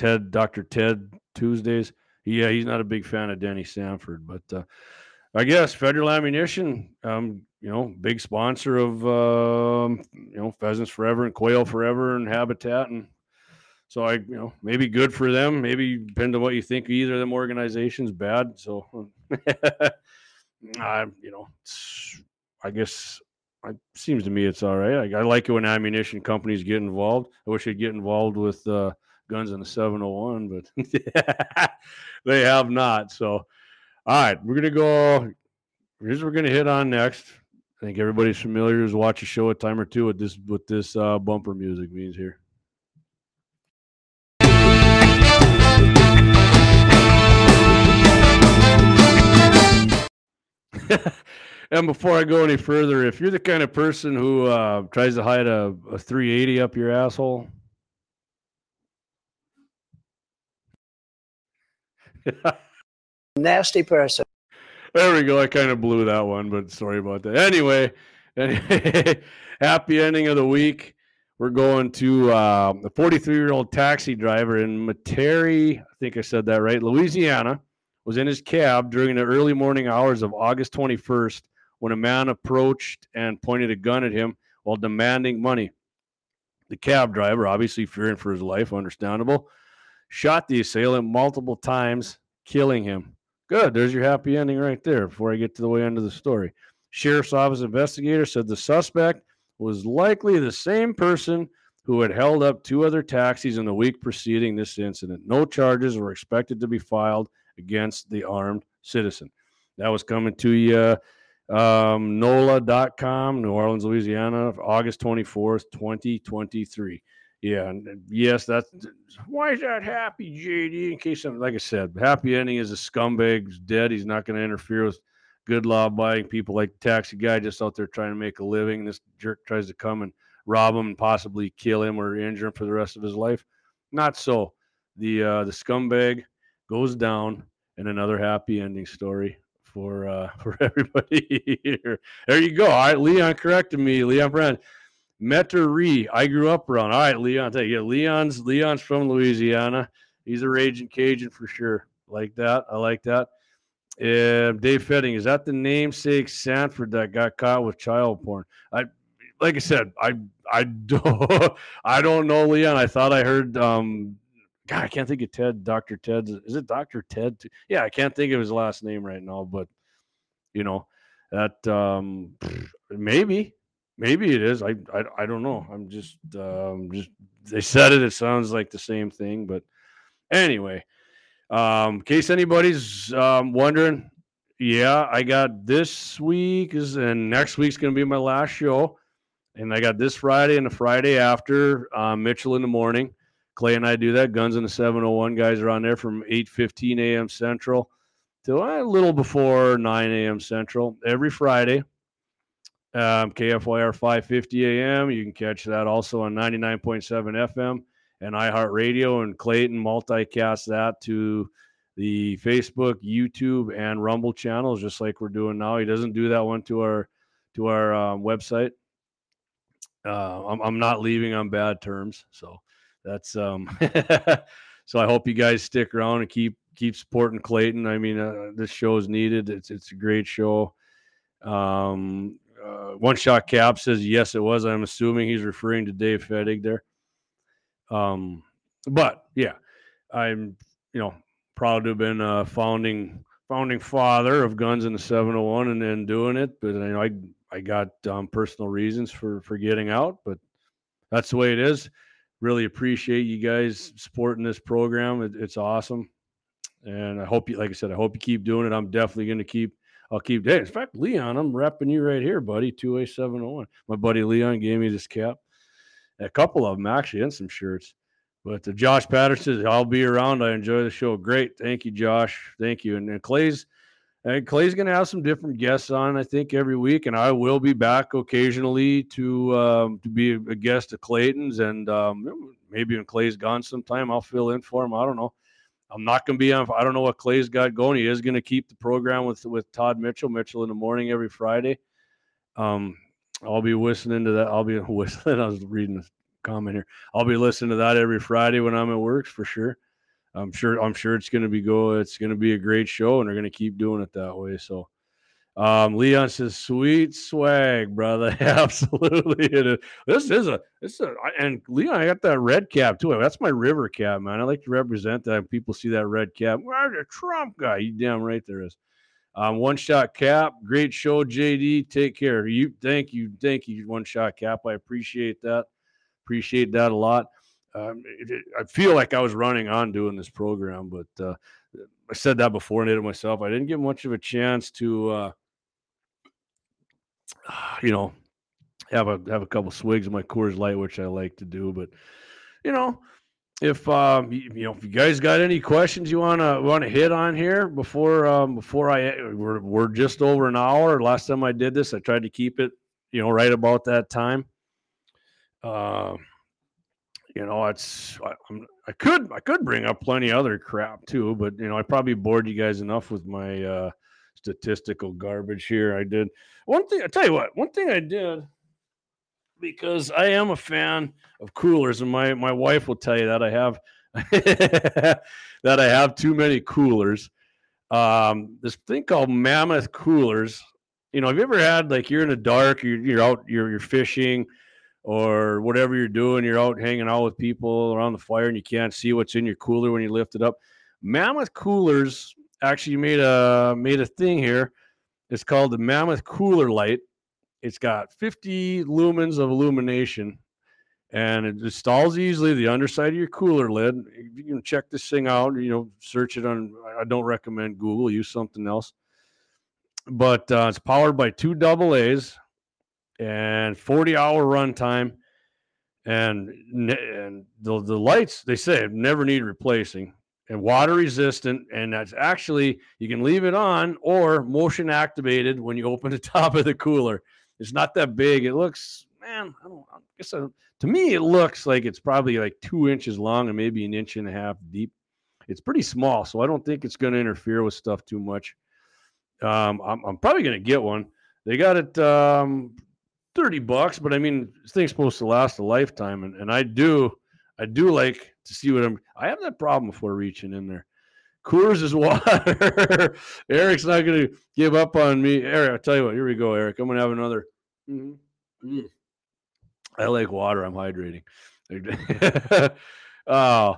Ted, Dr. Ted Tuesdays. Yeah, he's not a big fan of Denny Sanford, but uh, I guess Federal Ammunition um, you know, big sponsor of um, you know Pheasants Forever and Quail Forever and Habitat, and so I, you know, maybe good for them. Maybe depend on what you think either of them organizations. Bad, so *laughs* I, you know, I guess it seems to me it's all right. I, I, like it when ammunition companies get involved. I wish they'd get involved with uh, guns in the 701, but *laughs* they have not. So, all right, we're gonna go. Here's what we're gonna hit on next. I think everybody's familiar who's watched a show a time or two with this what this uh, bumper music means here. *laughs* and before I go any further, if you're the kind of person who uh, tries to hide a, a 380 up your asshole, *laughs* nasty person. There we go. I kind of blew that one, but sorry about that. Anyway, anyway *laughs* happy ending of the week. We're going to uh, a 43 year old taxi driver in Metairie, I think I said that right, Louisiana, was in his cab during the early morning hours of August 21st when a man approached and pointed a gun at him while demanding money. The cab driver, obviously fearing for his life, understandable, shot the assailant multiple times, killing him. Good. There's your happy ending right there before I get to the way end of the story. Sheriff's Office investigator said the suspect was likely the same person who had held up two other taxis in the week preceding this incident. No charges were expected to be filed against the armed citizen. that was coming to you. Um, NOLA.com, New Orleans, Louisiana, August 24th, 2023. Yeah, yes, that's why is that happy, JD? In case I'm like I said, happy ending is a scumbag. He's dead. He's not going to interfere with good law abiding people like the taxi guy just out there trying to make a living. This jerk tries to come and rob him and possibly kill him or injure him for the rest of his life. Not so. The uh, the scumbag goes down, and another happy ending story for uh, *laughs* for everybody here. There you go. All right, Leon corrected me. Leon Brand. Metairie. I grew up around. All right, Leon. Tell you, yeah, Leon's Leon's from Louisiana. He's a raging Cajun for sure. Like that. I like that. Uh, Dave Fettig, is that the namesake Sanford that got caught with child porn? I, like I said, I, I *laughs* don't, I don't know, Leon. I thought I heard, um, God, I can't think of Ted, Dr. Ted. Is it Dr. Ted? Yeah, I can't think of his last name right now, but you know, that, um, maybe, maybe it is. I, I, I don't know. I'm just, um, just, they said it. It sounds like the same thing, but anyway, um, in case anybody's um, wondering, yeah, I got this week is and next week's gonna be my last show, and I got this Friday and the Friday after um, Mitchell in the morning. Clay and I do that. Guns in the 701 guys are on there from 8:15 a.m. Central till a little before 9 a.m. Central every Friday. Um, KFYR 5:50 a.m. You can catch that also on 99.7 FM and iHeartRadio, and Clayton multicast that to the Facebook, YouTube, and Rumble channels, just like we're doing now. He doesn't do that one to our to our um, website. Uh, I'm, I'm not leaving on bad terms, so that's um. *laughs* so I hope you guys stick around and keep keep supporting Clayton. I mean, uh, this show is needed. It's it's a great show. Um, uh, one shot cap says yes, it was. I'm assuming he's referring to Dave Fettig there. Um, but yeah, I'm you know proud to have been a founding founding father of Guns in the 701 and then doing it. But you know, I I got um, personal reasons for for getting out, but that's the way it is. Really appreciate you guys supporting this program. It, it's awesome, and I hope you, like I said, I hope you keep doing it. I'm definitely going to keep. I'll keep. Hey, in fact, Leon, I'm repping you right here, buddy. Two A seven oh one. My buddy Leon gave me this cap a couple of them actually and some shirts. But uh, Josh Patterson, I'll be around. I enjoy the show. Great, thank you, Josh. Thank you. And, and Clay's and Clay's going to have some different guests on, I think, every week, and I will be back occasionally to um, to be a guest of Clayton's, and um, maybe when Clay's gone sometime, I'll fill in for him. I don't know. I'm not going to be on. I don't know what Clay's got going. He is going to keep the program with with Todd Mitchell, Mitchell in the morning every Friday. Um, I'll be listening to that. I'll be *laughs* whistling. I was reading a comment here. I'll be listening to that every Friday when I'm at work for sure. I'm sure. I'm sure it's going to be go. It's going to be a great show, and they're going to keep doing it that way. So, um, Leon says, "Sweet swag, brother. *laughs* Absolutely, it is. This is a. This is a, and Leon, I got that red cap too. That's my river cap, man. I like to represent that. People see that red cap. Where's the Trump guy? You damn right there is. Um, one shot cap, great show, JD. Take care. You thank you, thank you, one shot cap. I appreciate that. Appreciate that a lot. Um, it, it, I feel like I was running on doing this program, but uh, I said that before and did it myself. I didn't get much of a chance to, uh, you know, have a have a couple swigs of my Coors Light, which I like to do. But you know, if um you, you know if you guys got any questions you wanna want to hit on here before um before I we're we're just over an hour. Last time I did this, I tried to keep it you know right about that time. Uh, you know, it's I, I could I could bring up plenty other crap too, but you know I probably bored you guys enough with my uh statistical garbage here. I did one thing. I tell you what, one thing I did because I am a fan of coolers, and my my wife will tell you that I have *laughs* that I have too many coolers. Um, this thing called Mammoth coolers. You know, have you ever had like you're in the dark, you're, you're out, you're you're fishing, or whatever you're doing, you're out hanging out with people around the fire, and you can't see what's in your cooler when you lift it up. Mammoth coolers actually made a made a thing here. It's called the Mammoth Cooler Light it's got 50 lumens of illumination and it installs easily the underside of your cooler lid. You can check this thing out, you know, search it on I don't recommend Google, use something else. but uh, it's powered by two double A's and 40 hour runtime. And, and the, the lights, they say, never need replacing and water resistant. And that's actually, you can leave it on or motion activated when you open the *laughs* top of the cooler. It's not that big. It looks, man, I don't I guess I, to me, it looks like it's probably like two inches long and maybe an inch and a half deep. It's pretty small, so I don't think it's going to interfere with stuff too much. Um, I'm, I'm probably going to get one. They got it um, 30 bucks, but I mean, this thing's supposed to last a lifetime. And, and I do, I do like to see what I'm, I have that problem before reaching in there. Coors is *laughs* water. Eric's not going to give up on me. Eric, I'll tell you what, here we go, Eric. I'm going to have another. Mm-hmm. Mm. I like water. I'm hydrating. *laughs* oh,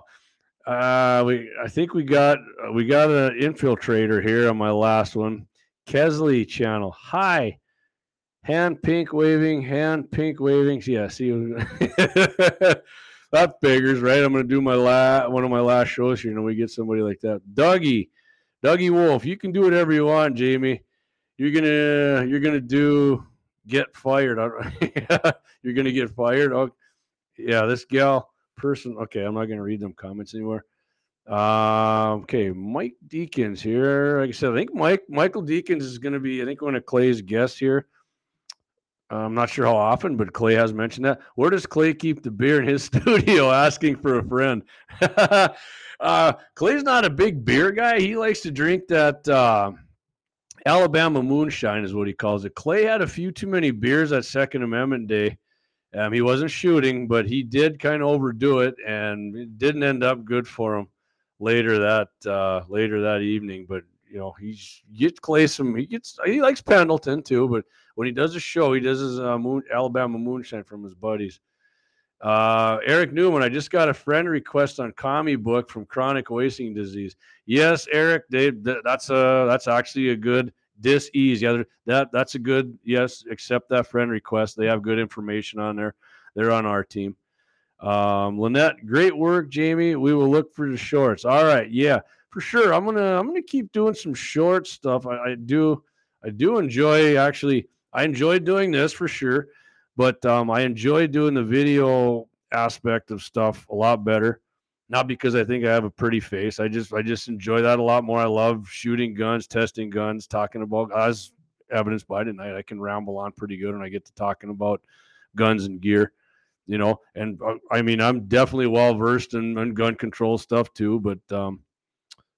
uh, we I think we got we got an infiltrator here on my last one. Kesley channel. Hi. Hand pink waving, hand pink waving. Yeah, see *laughs* that figures, right? I'm gonna do my last one of my last shows here. You know, we get somebody like that. Dougie, Dougie Wolf, you can do whatever you want, Jamie. You're gonna you're gonna do get fired. *laughs* you're gonna get fired. Oh, yeah, this gal person. Okay, I'm not gonna read them comments anymore. Uh, okay, Mike Deacons here. Like I said, I think Mike Michael Deacons is going to be. I think one of Clay's guests here. I'm not sure how often, but Clay has mentioned that. Where does Clay keep the beer in his *laughs* studio? Asking for a friend. *laughs* uh, Clay's not a big beer guy. He likes to drink that uh, Alabama moonshine, is what he calls it. Clay had a few too many beers at Second Amendment Day. Um, he wasn't shooting, but he did kind of overdo it, and it didn't end up good for him later that uh, later that evening. But you know, he's he gets Clay some. He gets he likes Pendleton too, but when he does a show, he does his uh, moon, Alabama moonshine from his buddies. Uh, Eric Newman, I just got a friend request on Commie book from chronic wasting disease. Yes, Eric, they, that's a that's actually a good dis-ease. Yeah, that that's a good yes. Accept that friend request. They have good information on there. They're on our team. Um, Lynette, great work, Jamie. We will look for the shorts. All right, yeah, for sure. I'm gonna I'm gonna keep doing some short stuff. I, I do I do enjoy actually. I enjoy doing this for sure, but um, I enjoy doing the video aspect of stuff a lot better. Not because I think I have a pretty face. I just I just enjoy that a lot more. I love shooting guns, testing guns, talking about as evidenced by tonight. I can ramble on pretty good when I get to talking about guns and gear you know and uh, i mean i'm definitely well versed in, in, gun control stuff too but um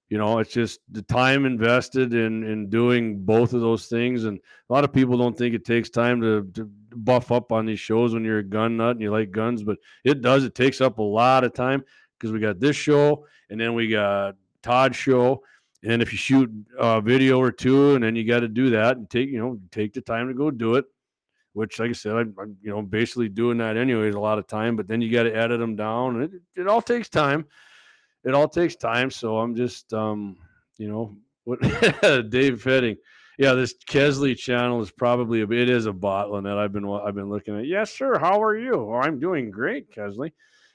you know it's just the time invested in in doing both of those things and a lot of people don't think it takes time to, to buff up on these shows when you're a gun nut and you like guns but it does it takes up a lot of time because we got this show and then we got todd's show and if you shoot a video or two and then you got to do that and take you know take the time to go do it which, like I said, I'm, I'm, you know basically doing that anyways a lot of time. But then you got to edit them down, and it, it all takes time. It all takes time. So I'm just, um, you know, what *laughs* Dave Fettig. Yeah, this Kesley channel is probably a it is a bot that I've been I've been looking at. Yes, sir. How are you? Oh, I'm doing great, Kesley.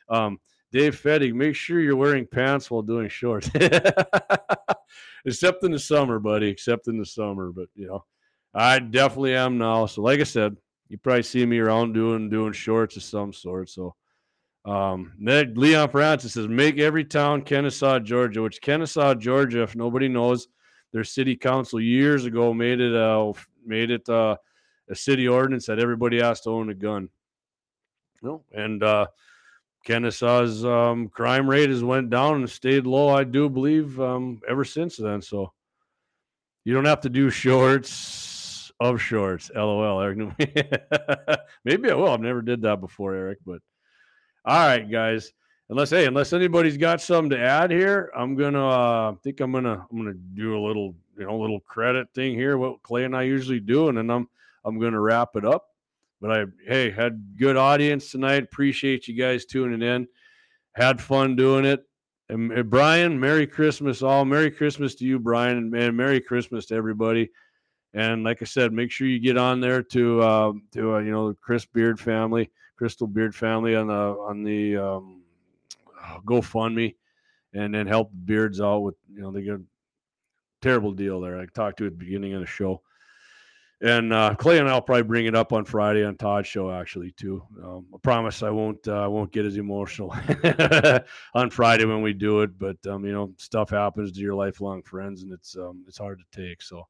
Um, Dave Fettig, make sure you're wearing pants while doing shorts. *laughs* except in the summer, buddy. Except in the summer, but you know, I definitely am now. So, like I said, you probably see me around doing doing shorts of some sort. So um Leon Francis says make every town Kennesaw, Georgia, which Kennesaw, Georgia, if nobody knows, their city council years ago made it uh made it uh, a city ordinance that everybody has to own a gun. No, and uh Kennesaw's um, crime rate has went down and stayed low, I do believe, um, ever since then. So you don't have to do shorts of shorts. LOL, Eric. *laughs* Maybe I will. I've never did that before, Eric. But all right, guys. Unless hey, unless anybody's got something to add here, I'm gonna uh, think I'm gonna I'm gonna do a little you know little credit thing here. What Clay and I usually do, and then I'm I'm gonna wrap it up. But I hey had good audience tonight. Appreciate you guys tuning in. Had fun doing it. And, Brian, Merry Christmas all. Merry Christmas to you, Brian, and man, Merry Christmas to everybody. And like I said, make sure you get on there to uh, to uh, you know the Chris Beard family, Crystal Beard family on the on the um, GoFundMe, and then help Beards out with you know they get a terrible deal there. I talked to at the beginning of the show. and uh, Clay and I'll probably bring it up on Friday on Todd's show actually too. Um, I promise I won't uh, I won't get as emotional *laughs* on Friday when we do it, but um, you know stuff happens to your lifelong friends and it's um, it's hard to take. So,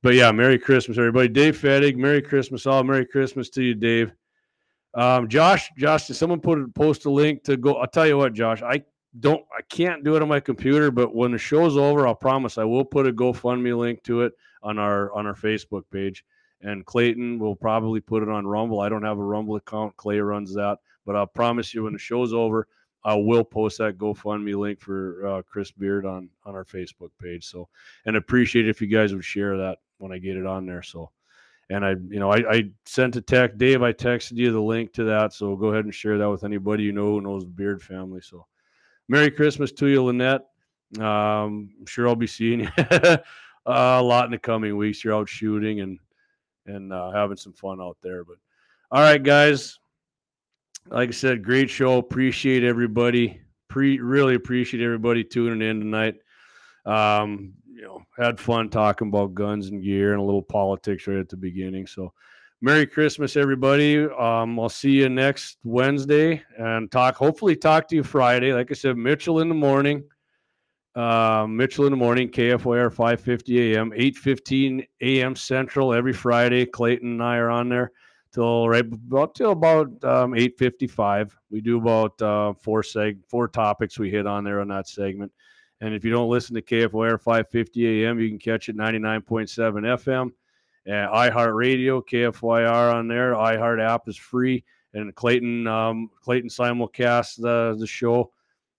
but yeah, Merry Christmas everybody. Dave Fettig, Merry Christmas all. Merry Christmas to you, Dave. Um, Josh, Josh, did someone put a post a link to go? I'll tell you what, Josh, I don't I can't do it on my computer, but when the show's over, I'll promise I will put a GoFundMe link to it on our on our Facebook page. And Clayton will probably put it on Rumble. I don't have a Rumble account. Clay runs that, but I'll promise you when the show's over, I will post that GoFundMe link for uh, Chris Beard on on our Facebook page. So, and appreciate if you guys would share that when I get it on there. So, and I, you know, I, I sent a text, Dave. I texted you the link to that. So go ahead and share that with anybody you know who knows the Beard family. So, Merry Christmas to you, Lynette. Um, I'm sure I'll be seeing *laughs* you a lot in the coming weeks. You're out shooting and and uh, having some fun out there. But all right, guys. Like I said, great show. Appreciate everybody. Pre really appreciate everybody tuning in tonight. Um, you know, had fun talking about guns and gear and a little politics right at the beginning. So, Merry Christmas, everybody. Um, I'll see you next Wednesday and talk. Hopefully, talk to you Friday. Like I said, Mitchell in the morning. Uh, Mitchell in the morning, KFYR 5:50 a.m., 8:15 a.m. Central every Friday. Clayton and I are on there till right about till about um, 8:55. We do about uh, four seg four topics we hit on there on that segment. And if you don't listen to KFYR 5:50 a.m., you can catch it 99.7 FM. Uh, iHeartRadio, KFYR on there. iHeart app is free, and Clayton um, Clayton simulcast the the show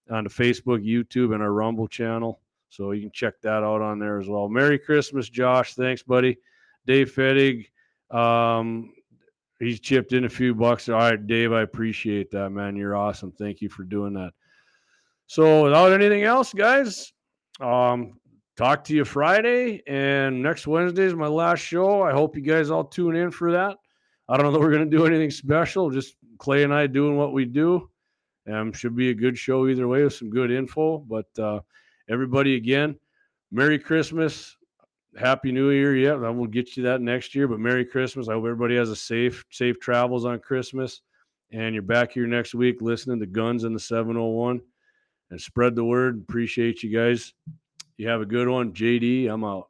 on the Facebook, YouTube, and our Rumble channel. So you can check that out on there as well. Merry Christmas, Josh. Thanks, buddy. Dave Fettig, um, he's chipped in a few bucks. All right, Dave, I appreciate that, man. You're awesome. Thank you for doing that. So without anything else, guys, um, talk to you Friday, and next Wednesday is my last show. I hope you guys all tune in for that. I don't know that *laughs* we're going to do anything special, just Clay and I doing what we do. Um, should be a good show either way with some good info. But uh, everybody, again, Merry Christmas, Happy New Year. Yeah, I will get you that next year. But Merry Christmas. I hope everybody has a safe, safe travels on Christmas. And you're back here next week listening to Guns in the 701 and spread the word. Appreciate you guys. You have a good one. JD, I'm out.